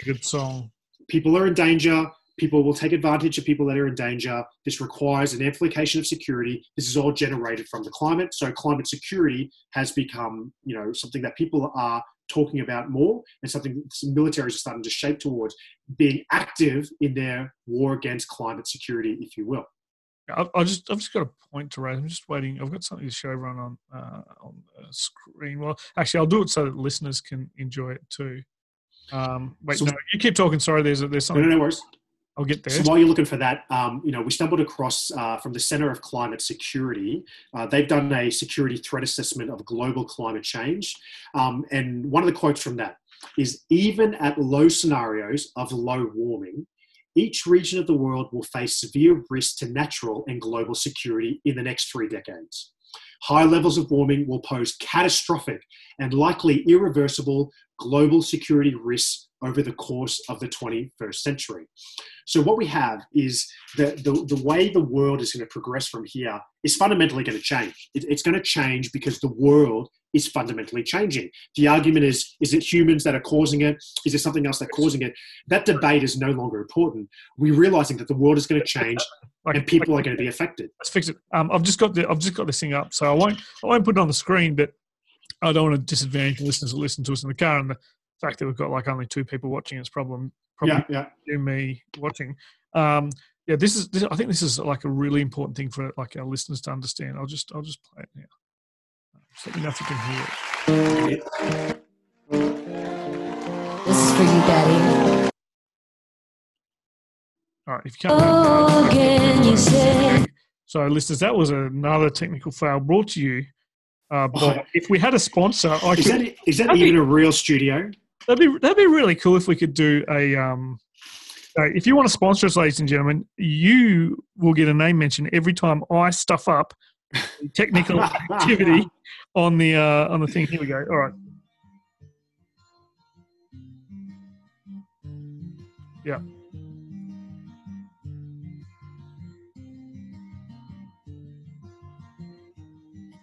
people are in danger. People will take advantage of people that are in danger. This requires an amplification of security. This is all generated from the climate. So climate security has become, you know, something that people are talking about more and something some militaries are starting to shape towards being active in their war against climate security, if you will. I, just I've just got a point to raise. I'm just waiting. I've got something to show everyone on uh, on the screen. Well, actually, I'll do it so that listeners can enjoy it too. Um, wait, so, no, you keep talking. Sorry, there's there's something. No, no, no worries. I'll get there. So while you're looking for that, um, you know, we stumbled across uh, from the Center of Climate Security. Uh, they've done a security threat assessment of global climate change, um, and one of the quotes from that is: "Even at low scenarios of low warming, each region of the world will face severe risks to natural and global security in the next three decades." High levels of warming will pose catastrophic and likely irreversible global security risks over the course of the 21st century. So what we have is that the, the way the world is going to progress from here is fundamentally going to change. It, it's going to change because the world is fundamentally changing. The argument is, is it humans that are causing it? Is there something else that's causing it? That debate is no longer important. We're realizing that the world is going to change and people are going to be affected. Let's fix it. Um, I've just got the, I've just got this thing up, so I won't I won't put it on the screen, but I don't want to disadvantage listeners who listen to us in the car. And the fact that we've got like only two people watching is problem probably yeah, yeah. me watching. Um, yeah, this is. This, I think this is like a really important thing for like our listeners to understand. I'll just I'll just play it now. Just let me know if you can hear it. This is for you, Daddy. All right, if you can't. Oh, can you say? So, listeners, that was another technical fail brought to you uh, but oh. if we had a sponsor, I is could, that, is that even be, a real studio? That'd be that'd be really cool if we could do a. Um, uh, if you want to sponsor us, ladies and gentlemen, you will get a name mention every time I stuff up <laughs> technical activity on the uh, on the thing. Here we go. All right. Yeah.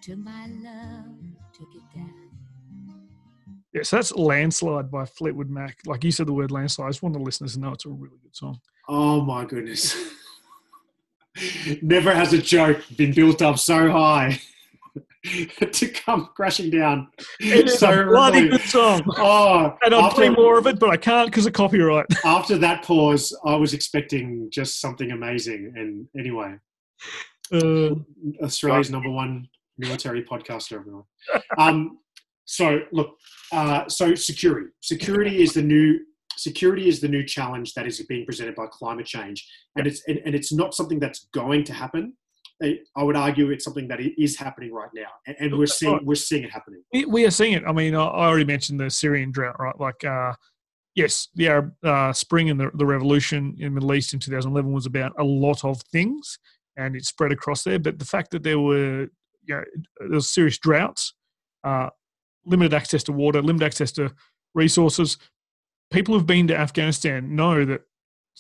To my love took it down. Yeah, so that's Landslide by Fleetwood Mac. Like you said the word landslide. I just want the listeners to know it's a really good song. Oh my goodness. <laughs> Never has a joke been built up so high <laughs> to come crashing down. It's so a bloody good song. Oh, and I'd play more of it, but I can't because of copyright. <laughs> after that pause, I was expecting just something amazing. And anyway, uh, Australia's number one military podcaster, everyone. Um, so look, uh, so security. Security is the new security is the new challenge that is being presented by climate change, and it's and, and it's not something that's going to happen. I would argue it's something that is happening right now, and we're seeing we're seeing it happening. We are seeing it. I mean, I already mentioned the Syrian drought, right? Like, uh, yes, the Arab uh, Spring and the, the revolution in the Middle East in 2011 was about a lot of things, and it spread across there. But the fact that there were, you know, there was serious droughts, uh, limited access to water, limited access to resources. People who've been to Afghanistan know that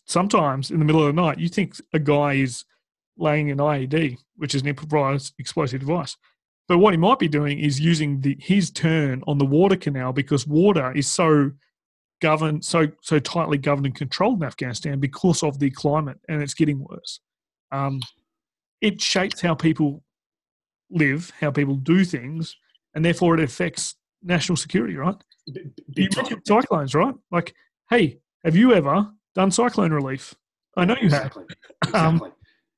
sometimes in the middle of the night, you think a guy is laying an IED, which is an improvised explosive device. But what he might be doing is using the, his turn on the water canal because water is so governed, so so tightly governed and controlled in Afghanistan because of the climate, and it's getting worse. Um, it shapes how people live, how people do things, and therefore it affects national security, right? B- you mentioned cyclones, right? Like, hey, have you ever done cyclone relief. I know you have. exactly. <laughs> Um, Exactly.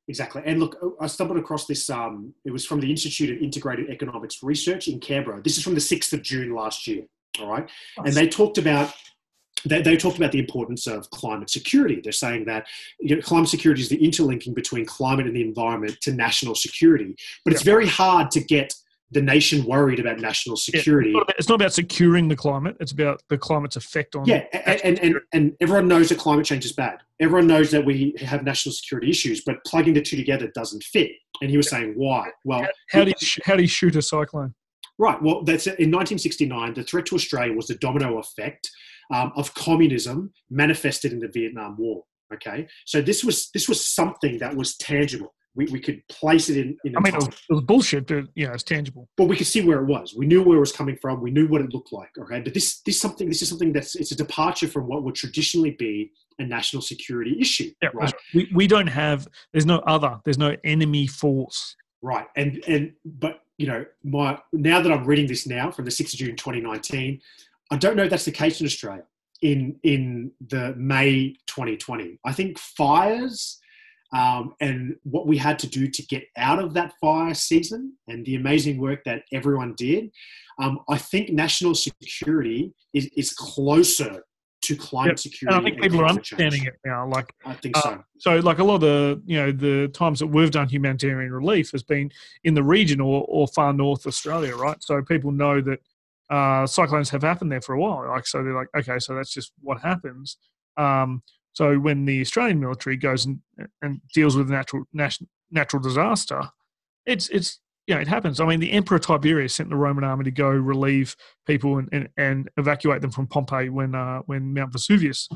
exactly. And look, I stumbled across this. Um, it was from the Institute of Integrated Economics Research in Canberra. This is from the 6th of June last year. All right. And they talked about they, they talked about the importance of climate security. They're saying that you know, climate security is the interlinking between climate and the environment to national security. But it's very hard to get the nation worried about national Yeah, security. It's not, about, it's not about securing the climate. It's about the climate's effect on. Yeah, and, and, and everyone knows that climate change is bad. Everyone knows that we have national security issues, but plugging the two together doesn't fit. And he was saying, why? Well, How do you sh- how do you shoot a cyclone? right. Well, that's in 1969. The threat to Australia was the domino effect um, of communism manifested in the Vietnam War. Okay, so this was this was something that was tangible. We, we could place it in. in I mean, it time. was, it was bullshit, but you know, it's tangible. but we could see where it was. We knew where it was coming from. We knew what it looked like. Okay, but this this something this is something that's it's a departure from what would traditionally be a national security issue. Yeah, right, we, we don't have. There's no other. There's no enemy force. right. And and but you know my now that I'm reading this now from the sixth of June 2019, I don't know if that's the case in Australia in in the May 2020. I think fires. Um, and what we had to do to get out of that fire season and the amazing work that everyone did, um, I think national security is, is closer to climate Yep. security. And I think people are climate change. understanding it now. Like I think Uh, so. so, like a lot of the you know the times that we've done humanitarian relief has been in the region or, or far north Australia, right? So people know that uh, cyclones have happened there for a while. Like so, they're like, okay, so that's just what happens. Um, so when the Australian military goes and, and deals with a natural nat- natural disaster, it's it's you know it happens. I mean, the Emperor Tiberius sent the Roman army to go relieve people and, and, and evacuate them from Pompeii when uh, when Mount Vesuvius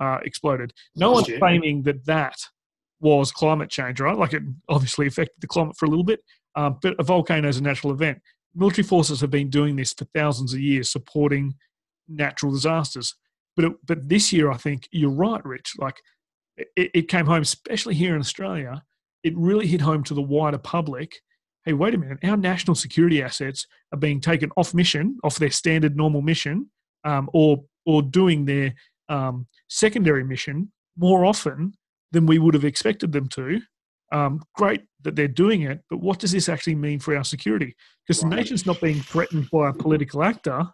uh, exploded. No one's claiming that that was climate change, right? Like it obviously affected the climate for a little bit, um, but a volcano is a natural event. Military forces have been doing this for thousands of years, supporting natural disasters. But it, but this year, I think you're right, Rich. Like it, it came home, especially here in Australia. It really hit home to the wider public. Hey, wait a minute! Our national security assets are being taken off mission, off their standard normal mission, um, or or doing their um, secondary mission more often than we would have expected them to. Um, great that they're doing it, but what does this actually mean for our security? Because the nation's not being threatened by a political actor.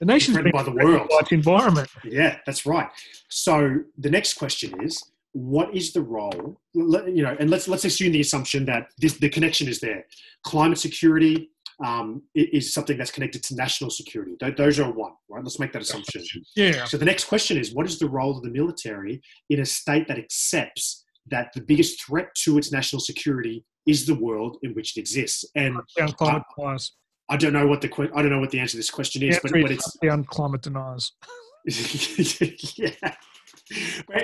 The nation's Threatened being by the world. environment. Yeah, that's right. So the next question is, what is the role? You know, and let's let's assume the assumption that this, the connection is there. Climate security um, is something that's connected to national security. Those are one, right? Let's make that assumption. Yeah, So the next question is, what is the role of the military in a state that accepts that the biggest threat to its national security is the world in which it exists? And climate deniers. I don't know what the que- I don't know what the answer to this question is, Yeah, but, but it's down climate deniers. yeah.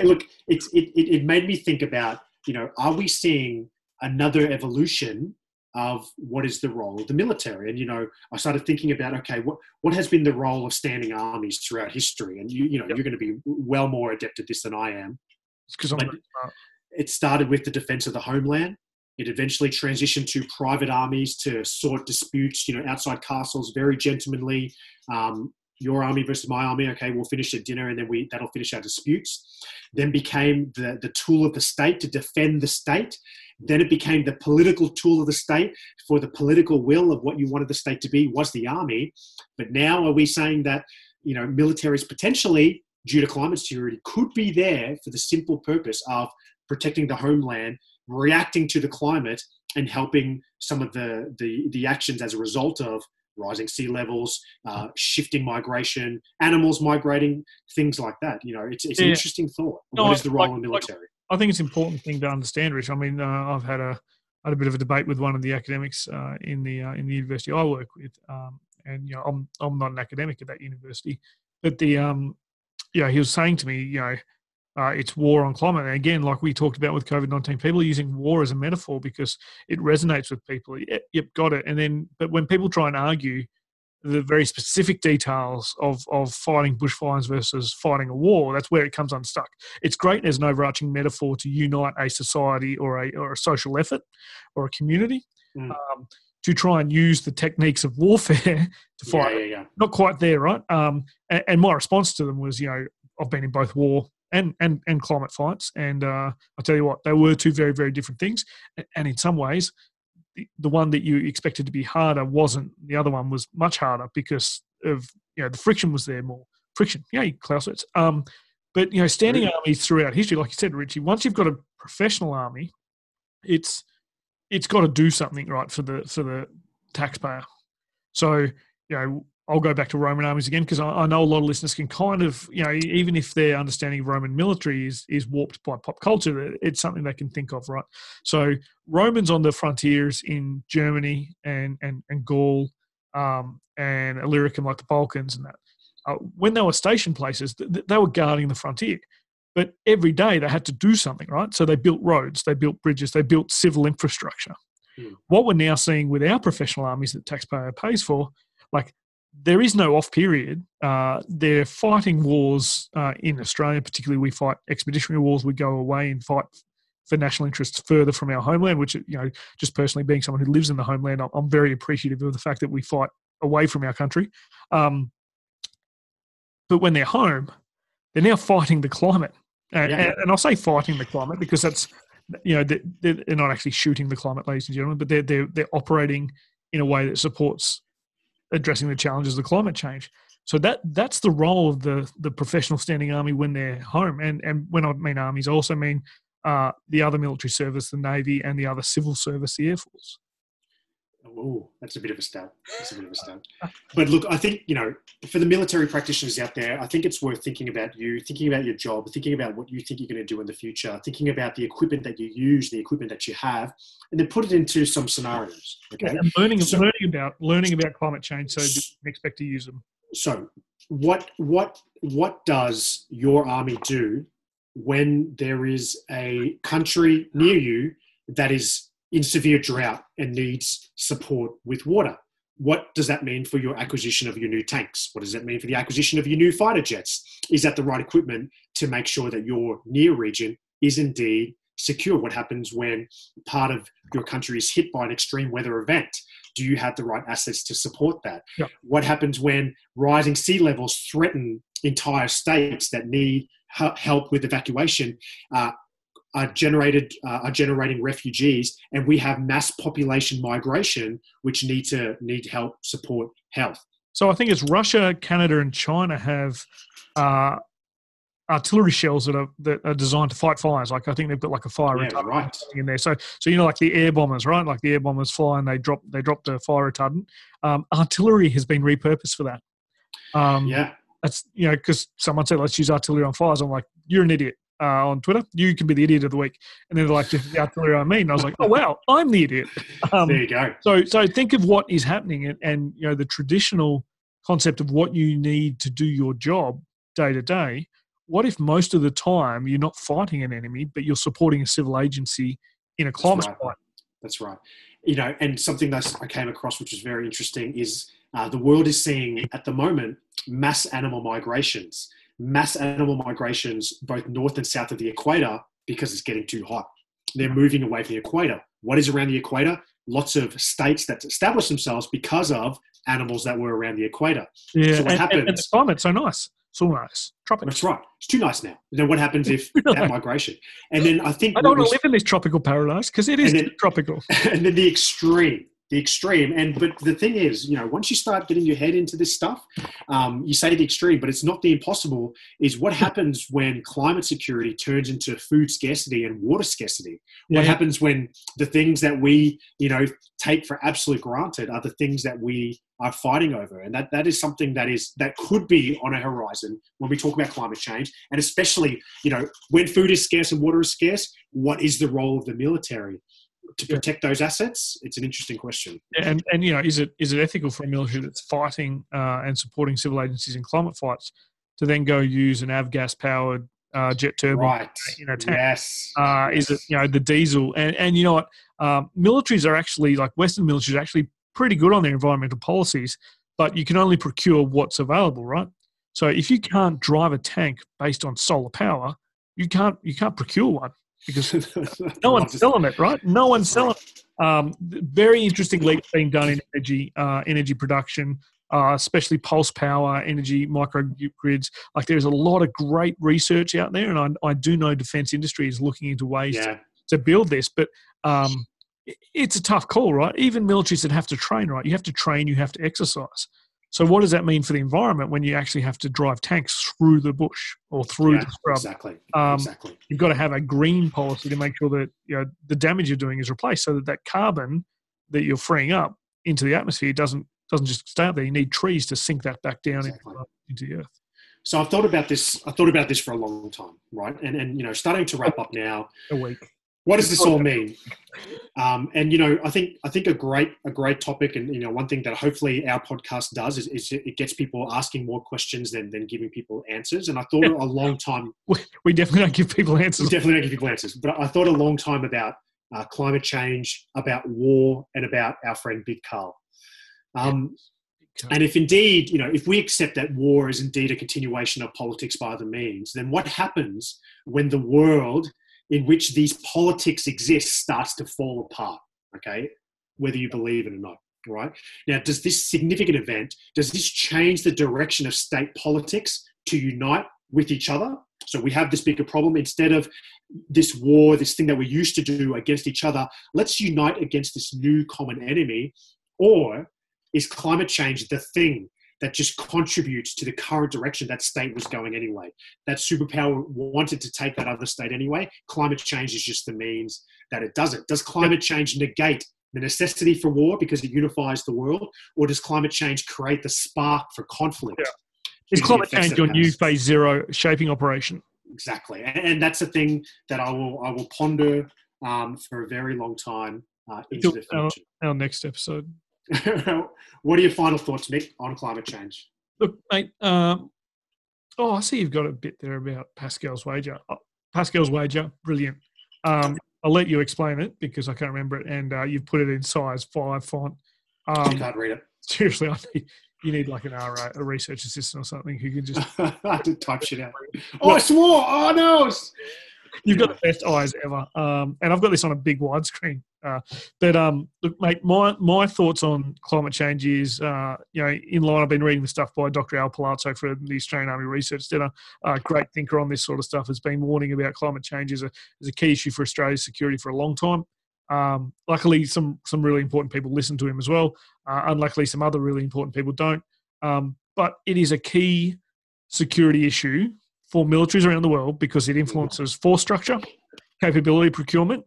Look, it's it, it, it made me think about, you know, are we seeing another evolution of what is the role of the military? And you know, I started thinking about, okay, what what has been the role of standing armies throughout history? And you you know, Yep. you're going to be well more adept at this than I am. because I'm But- not smart. It started with the defense of the homeland. It eventually transitioned to private armies to sort disputes, you know, outside castles, very gentlemanly. Um, your army versus my army. Okay, we'll finish at dinner, and then we that'll finish our disputes. Then became the the tool of the state to defend the state. Then it became the political tool of the state for the political will of what you wanted the state to be was the army. But now are we saying that you know militaries potentially due to climate security could be there for the simple purpose of protecting the homeland, reacting to the climate, and helping some of the the, the actions as a result of rising sea levels, uh, shifting migration, animals migrating, things like that. You know, it's, it's an interesting thought. No, what is the role like- of the military? I think it's an important thing to understand, Rich. I mean, uh, I've had a had a bit of a debate with one of the academics uh, in the uh, in the university I work with, um, and you know, I'm I'm not an academic at that university, but the um, yeah, he was saying to me, you know, uh, it's war on climate. And again, like we talked about with COVID nineteen, people are using war as a metaphor because it resonates with people. Yep, yep, got it. And then, but when people try and argue the very specific details of of fighting bushfires versus fighting a war, that's where it comes unstuck it's great as an overarching metaphor to unite a society or a, or a social effort or a community Mm. um, to try and use the techniques of warfare <laughs> to Yeah, fight. yeah, yeah. Not quite there, right? Um, and, and my response to them was, you know, I've been in both war and and and climate fights. And uh, I tell you what, they were two very very different things. And in some ways, the, the one that you expected to be harder wasn't. The other one was much harder because of you know the friction was there more friction. Yeah, Clausewitz. Um, but you know, standing armies throughout history, like you said, Richie, once you've got a professional army, it's it's got to do something right for the for the taxpayer. So you know, I'll go back to Roman armies again because I, I know a lot of listeners can kind of you know even if their understanding of Roman military is is warped by pop culture, it's something they can think of, right? So Romans on the frontiers in Germany and and and Gaul um, and Illyricum, like the Balkans and that. Uh, when they were station places, th- th- they were guarding the frontier. But every day they had to do something, right? So they built roads, they built bridges, they built civil infrastructure. Hmm. What we're now seeing with our professional armies that taxpayer pays for, like there is no off period. Uh, they're fighting wars uh, in Australia, particularly we fight expeditionary wars. We go away and fight for national interests further from our homeland, which, you know, just personally being someone who lives in the homeland, I'm, very appreciative of the fact that we fight away from our country. Um, but when they're home, they're now fighting the climate. And, Yeah. and, and I'll say fighting the climate because that's, you know, they're, they're not actually shooting the climate, ladies and gentlemen, but they're, they're, they're operating in a way that supports addressing the challenges of climate change. So that that's the role of the the professional standing army when they're home. And and when I mean armies, I also mean uh, the other military service, the navy, and the other civil service, the air force. Oh, that's a bit of a stab. That's a bit of a stab. But look, I think, you know, for the military practitioners out there, I think it's worth thinking about you, thinking about your job, thinking about what you think you're going to do in the future, thinking about the equipment that you use, the equipment that you have, and then put it into some scenarios. Okay. And learning So- learning about learning about climate change, so you can expect to use them. So, what what what does your army do when there is a country near you that is in severe drought and needs support with water? What does that mean for your acquisition of your new tanks? What does that mean for the acquisition of your new fighter jets? Is that the right equipment to make sure that your near region is indeed secure? What happens when part of your country is hit by an extreme weather event? Do you have the right assets to support that? Yeah. What happens when rising sea levels threaten entire states that need help with evacuation? Uh, are generated uh, are generating refugees, and we have mass population migration, which need to need help support health. So I think it's Russia, Canada, and China have uh, artillery shells that are that are designed to fight fires. Like I think they've got like a fire Yeah, retardant right. in there. So so you know like the air bombers, right? Like the air bombers fly and they drop they drop the fire retardant. Um, artillery has been repurposed for that. Um, Yeah, that's you know because someone said let's use artillery on fires. I'm like you're an idiot. Uh, on Twitter, you can be the idiot of the week, and then they're like, "This is the artillery I mean." And I was like, "Oh wow, I'm the idiot." Um, there you go. so, so think of what is happening, and, and you know the traditional concept of what you need to do your job day to day. What if most of the time you're not fighting an enemy, but you're supporting a civil agency in a climate right. fight? That's right. You know, and something that I came across, which was very interesting, is uh, the world is seeing at the moment mass animal migrations, mass animal migrations both north and south of the equator because it's getting too hot. They're moving away from the equator. What is around the equator? Lots of states that established themselves because of animals that were around the equator. Yeah, So what and, and- and the climate's so nice, so nice, tropical. That's right. It's too nice now. Then what happens if <laughs> that migration? And then I think I don't want to live in this tropical paradise because it is then- tropical. <laughs> and then the extreme the extreme. And but the thing is you know once you start getting your head into this stuff um, you say the extreme but it's not the impossible is what happens when climate security turns into food scarcity and water scarcity? Yeah, what happens when the things that we you know take for absolute granted are the things that we are fighting over? And that that is something that is that could be on a horizon when we talk about climate change. And especially you know when food is scarce and water is scarce what is the role of the military to protect those assets it's an interesting question and and you know, is it is it ethical for a military that's fighting uh, and supporting civil agencies in climate fights to then go use an avgas powered uh, jet turbine? right you know, tank. yes Uh, Is it you know the diesel? And and you know what? Um, militaries are actually like Western militaries are actually pretty good on their environmental policies, but you can only procure what's available, right? So if you can't drive a tank based on solar power, you can't you can't procure one because <laughs> no one's <laughs> selling it, right? No one's selling. It. Um, very interesting leap being done in energy uh, energy production. uh, especially pulse power, energy, microgrids. Like there's a lot of great research out there, and I, I do know defense industry is looking into ways Yeah. to, to build this, but um, it's a tough call, right? Even militaries that have to train, right? You have to train, you have to exercise. So what does that mean for the environment when you actually have to drive tanks through the bush or through Yeah, the scrub? exactly. Um, exactly. You've got to have a green policy to make sure that you know the damage you're doing is replaced, so that that carbon that you're freeing up into the atmosphere doesn't doesn't just stay up there. You need trees to sink that back down Exactly. into, into the earth. So I've thought about this. I thought about this for a long time, right? And and you know, starting to wrap up now. A week. What does this all mean? Um, and you know, I think I think a great a great topic, and you know, one thing that hopefully our podcast does is, is it gets people asking more questions than than giving people answers. And I thought a long <laughs> time We, we definitely don't give people We answers. definitely don't give people answers. But I thought a long time about uh, climate change, about war, and about our friend Big Carl. Um, and if indeed, you know, if we accept that war is indeed a continuation of politics by other means, then what happens when the world in which these politics exist starts to fall apart? Okay, whether you believe it or not. Right now, does this significant event does this change the direction of state politics to unite with each other? So we have this bigger problem instead of this war, this thing that we used to do against each other. Let's unite against this new common enemy, or is climate change the thing that just contributes to the current direction that state was going anyway? That superpower wanted to take that other state anyway. Climate change is just the means that it does it. Does climate change negate the necessity for war because it unifies the world, or does climate change create the spark for conflict? Yeah. Is due to the climate change your it new phase zero shaping operation? Exactly, and, and that's a thing that I will I will ponder um, for a very long time uh, into the Until- future. Our next episode. What are your final thoughts, Mick, on climate change? Look, mate. Um, oh, I see you've got a bit there about Pascal's wager. Oh, Pascal's wager, brilliant. Um, I'll let you explain it because I can't remember it, and uh, you've put it in size five font. Um, can't read it. <laughs> seriously, I need, you need like an RA, a research assistant or something who can just. <laughs> I type shit out. <laughs> Oh, I swore! Oh no! You've got the best eyes ever, um, and I've got this on a big widescreen. Uh, but um, look, mate, my my thoughts on climate change is, uh, you know, in line. I've been reading the stuff by Dr. Al Palazzo for the Australian Army Research Centre. A great thinker on this sort of stuff has been warning about climate change as a as a key issue for Australia's security for a long time. Um, luckily, some some really important people listen to him as well. Uh, unluckily, some other really important people don't. Um, but it is a key security issue for militaries around the world because it influences force structure, capability procurement,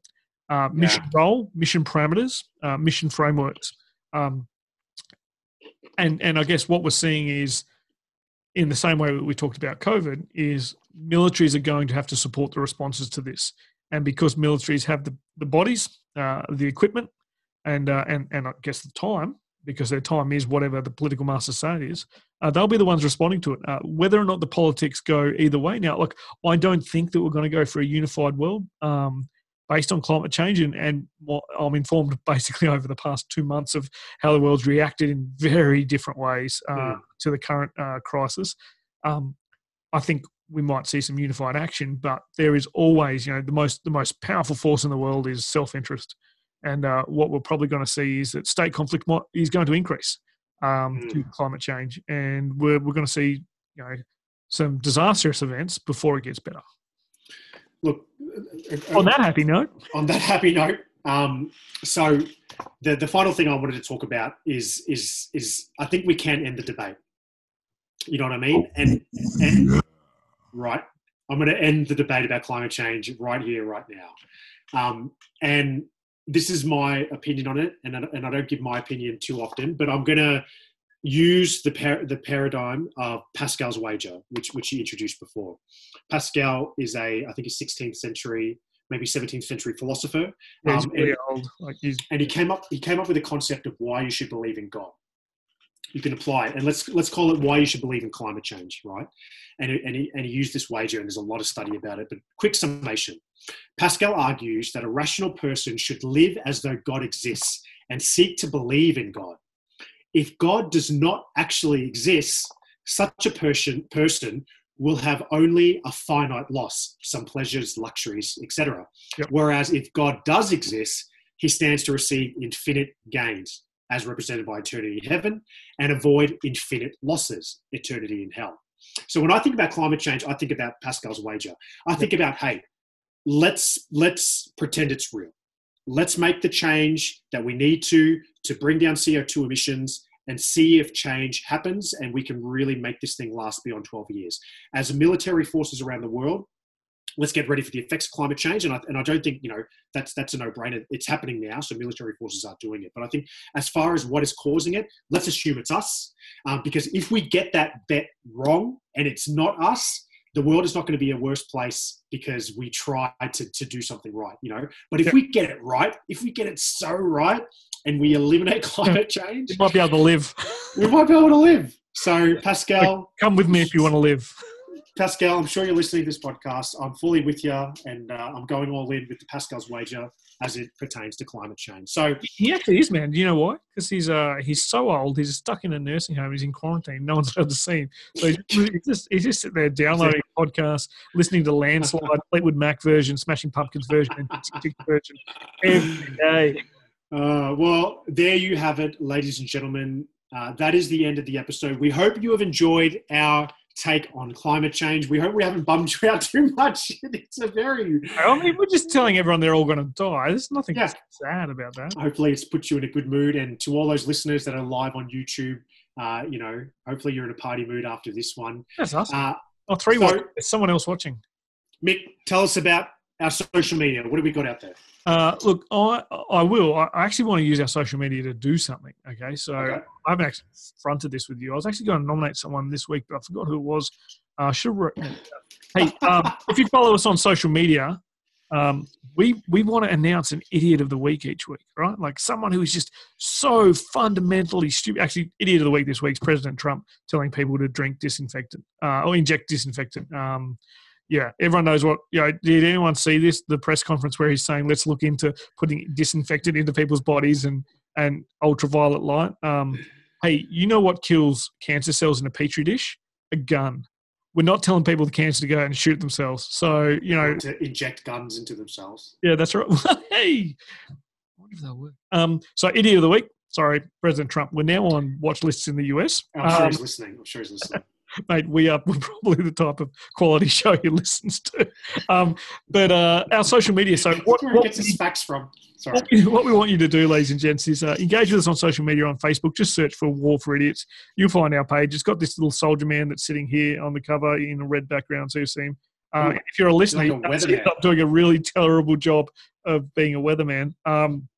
uh, mission role, mission parameters, uh, mission frameworks. Um, and and I guess what we're seeing is, in the same way that we talked about COVID, is militaries are going to have to support the responses to this, and because militaries have the, the bodies, uh, the equipment, and uh, and and I guess the time, because their time is whatever the political masters say it is, uh, they'll be the ones responding to it. Uh, whether or not the politics go either way. Now, look, I don't think that we're going to go for a unified world um, based on climate change, and, and what I'm informed <laughs> basically over the past two months of how the world's reacted in very different ways uh, Mm. to the current uh, crisis. Um, I think we might see some unified action, but there is always, you know, the most the most powerful force in the world is self interest, and uh, what we're probably going to see is that state conflict is going to increase um, Mm. to climate change, and we're we're going to see, you know, some disastrous events before it gets better. Look, On that happy note, on that happy note, um, so the the final thing I wanted to talk about is is is I think we can end the debate. You know what I mean? And and right, I'm going to end the debate about climate change right here, right now. Um, and this is my opinion on it, and I, and I don't give my opinion too often, but I'm going to use the par- the paradigm of Pascal's wager, which which he introduced before. Pascal is a I think a 16th century, maybe 17th century philosopher, yeah, he's Um, really and- old. Like he's and he came up he came up with a concept of why you should believe in God. You can apply it, and let's let's call it why you should believe in climate change, right? And and he, and he used this wager, and there's a lot of study about it. But quick summation: Pascal argues that a rational person should live as though God exists and seek to believe in God. If God does not actually exist, such a person person will have only a finite loss, some pleasures, luxuries, etc. Yep. Whereas if God does exist, he stands to receive infinite gains. As represented by eternity in heaven, and avoid infinite losses, eternity in hell. So when I think about climate change, I think about Pascal's wager. I think about, hey, let's let's pretend it's real. Let's make the change that we need to to bring down CO2 emissions and see if change happens and we can really make this thing last beyond 12 years. As military forces around the world, let's get ready for the effects of climate change. And I, and I don't think, you know, that's, that's a no brainer. It's happening now. So military forces are doing it. But I think as far as what is causing it, let's assume it's us. Um, because if we get that bet wrong and it's not us, the world is not going to be a worse place because we try to, to do something right, you know. But if Yeah. we get it right, if we get it so right and we eliminate <laughs> climate change, we might be able to live. we might be able to live. So Pascal, Come with me if you want to live. Pascal, I'm sure you're listening to this podcast. I'm fully with you, and uh, I'm going all in with the Pascal's wager as it pertains to climate change. So He actually is, man. Do you know why? Because he's uh he's so old. He's stuck in a nursing home. He's in quarantine. No one's <laughs> allowed to see him. So he's just he's just sitting there downloading podcasts, listening to Landslide, <laughs> Fleetwood Mac version, Smashing Pumpkins version, and version every day. Uh, well, there you have it, ladies and gentlemen. Uh, that is the end of the episode. We hope you have enjoyed our take on climate change. We hope we haven't bummed you out <laughs> too much. it's a very, I mean, we're just telling everyone they're all going to die. There's nothing Yeah. sad about that. hopefully, it's put you in a good mood. And to all those listeners that are live on YouTube, uh, you know, hopefully you're in a party mood after this one. That's us. Uh, oh, three so-. There's someone else watching. Mick, tell us about our social media. What have we got out there? Uh, look, I I will. I actually want to use our social media to do something. Okay, so Okay. I haven't actually fronted this with you. I was actually going to nominate someone this week, but I forgot who it was. Uh, should. Hey, um, if you follow us on social media, um, we we want to announce an idiot of the week each week, right? Like someone who is just so fundamentally stupid. Actually, idiot of the week this week is President Trump telling people to drink disinfectant uh, or inject disinfectant. Um, yeah, everyone knows what. You know, did anyone see this? The press conference where he's saying, "Let's look into putting disinfectant into people's bodies and and ultraviolet light." Um, hey, you know what kills cancer cells in a petri dish? A gun. We're not telling people with cancer to go out and shoot themselves. So you know, to inject guns into themselves. yeah, that's right. <laughs> hey, I wonder if that'll work. Um, so idiot of the week. Sorry, President Trump. We're now on watch lists in the US. I'm sure Um, he's listening. I'm sure he's listening. <laughs> mate, we are <laughs> probably the type of quality <laughs> show he listens to. Um, but uh, our social media. So what, what, gets his facts from. Sorry. what, we, what we want you to do, ladies and gents, is uh, engage with us on social media on Facebook. Just search for War for Idiots. You'll find our page. It's got this little soldier man that's sitting here on the cover in a red background, so you see him. Uh, if you're a listener, like a you don't see weatherman. him doing a really terrible job of being a weatherman. Um,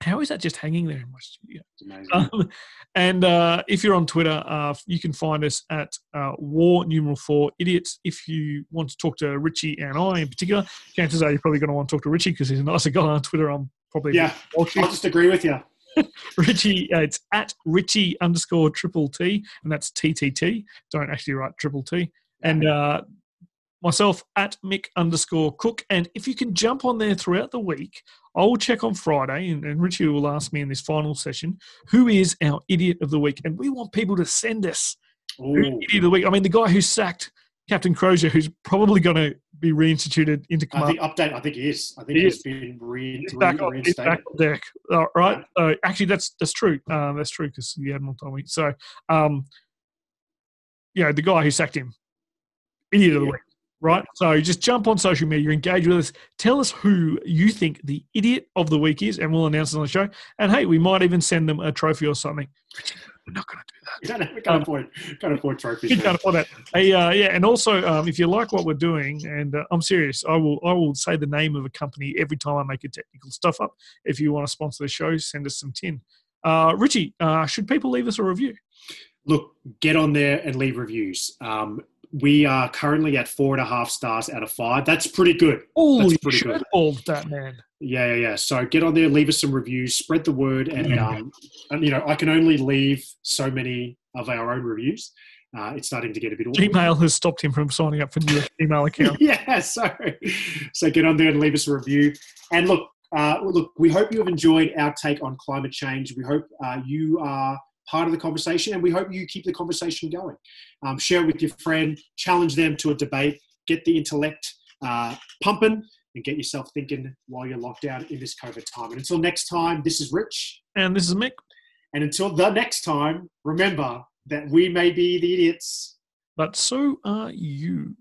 how is that just hanging there in my studio? It's amazing. Um, and uh, if you're on Twitter, uh, you can find us at uh, War Numeral Four Idiots. If you want to talk to Richie and I in particular, chances are you're probably going to want to talk to Richie because he's a nicer guy on Twitter. I'm probably yeah, I'll just agree with you. <laughs> Richie. Uh, it's at Richie underscore triple T, and that's TTT. Don't actually write triple T. And uh, myself at Mick underscore Cook. And if you can jump on there throughout the week, I will check on Friday, and, and Richie will ask me in this final session who is our idiot of the week. And we want people to send us idiot of the week. I mean, the guy who sacked Captain Crozier, who's probably going to be reinstituted into I command. think update. I think he is. I think He he's is. been re, He's back, on, reinstated. back on deck. All right. Uh, actually, that's that's true. Um, that's true because the admiral told me. So, um, you know, the guy who sacked him, idiot of the week, right? So just jump on social media, engage with us, tell us who you think the idiot of the week is, and we'll announce it on the show. And hey, we might even send them a trophy or something. We're not going to do that. We <laughs> can't, we can't afford, can't afford trophies. You man. can't afford that. Hey, uh, yeah, and also um, if you like what we're doing, and uh, I'm serious, I will I will say the name of a company every time I make a technical stuff up. If you want to sponsor the show, send us some tin. Uh, Richie, uh, should people leave us a review? Look, get on there and leave reviews. Um, we are currently at four and a half stars out of five. That's pretty good. Holy pretty shit, good. balls, that man. Yeah, yeah, yeah. So get on there, leave us some reviews, spread the word, and um, and you know I can only leave so many of our own reviews. Uh, it's starting to get a bit awkward. Gmail has stopped him from signing up for new <laughs> email account. <laughs> yeah, so so get on there and leave us a review. And look, uh, look, we hope you have enjoyed our take on climate change. We hope uh, you are part of the conversation, and we hope you keep the conversation going. Um, share it with your friend, challenge them to a debate, get the intellect uh, pumping, and get yourself thinking while you're locked down in this COVID time. And until next time, this is Rich, And this is Mick. And until the next time, remember that we may be the idiots. But so are you.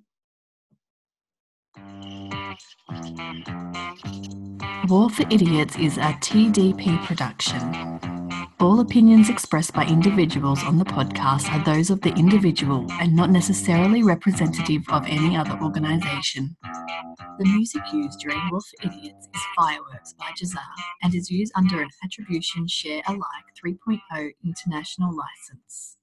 War for Idiots is a TDP production. All opinions expressed by individuals on the podcast are those of the individual and not necessarily representative of any other organisation. The music used during Wolf Idiots is Fireworks by Jazar and is used under an Attribution Share Alike 3.0 international license.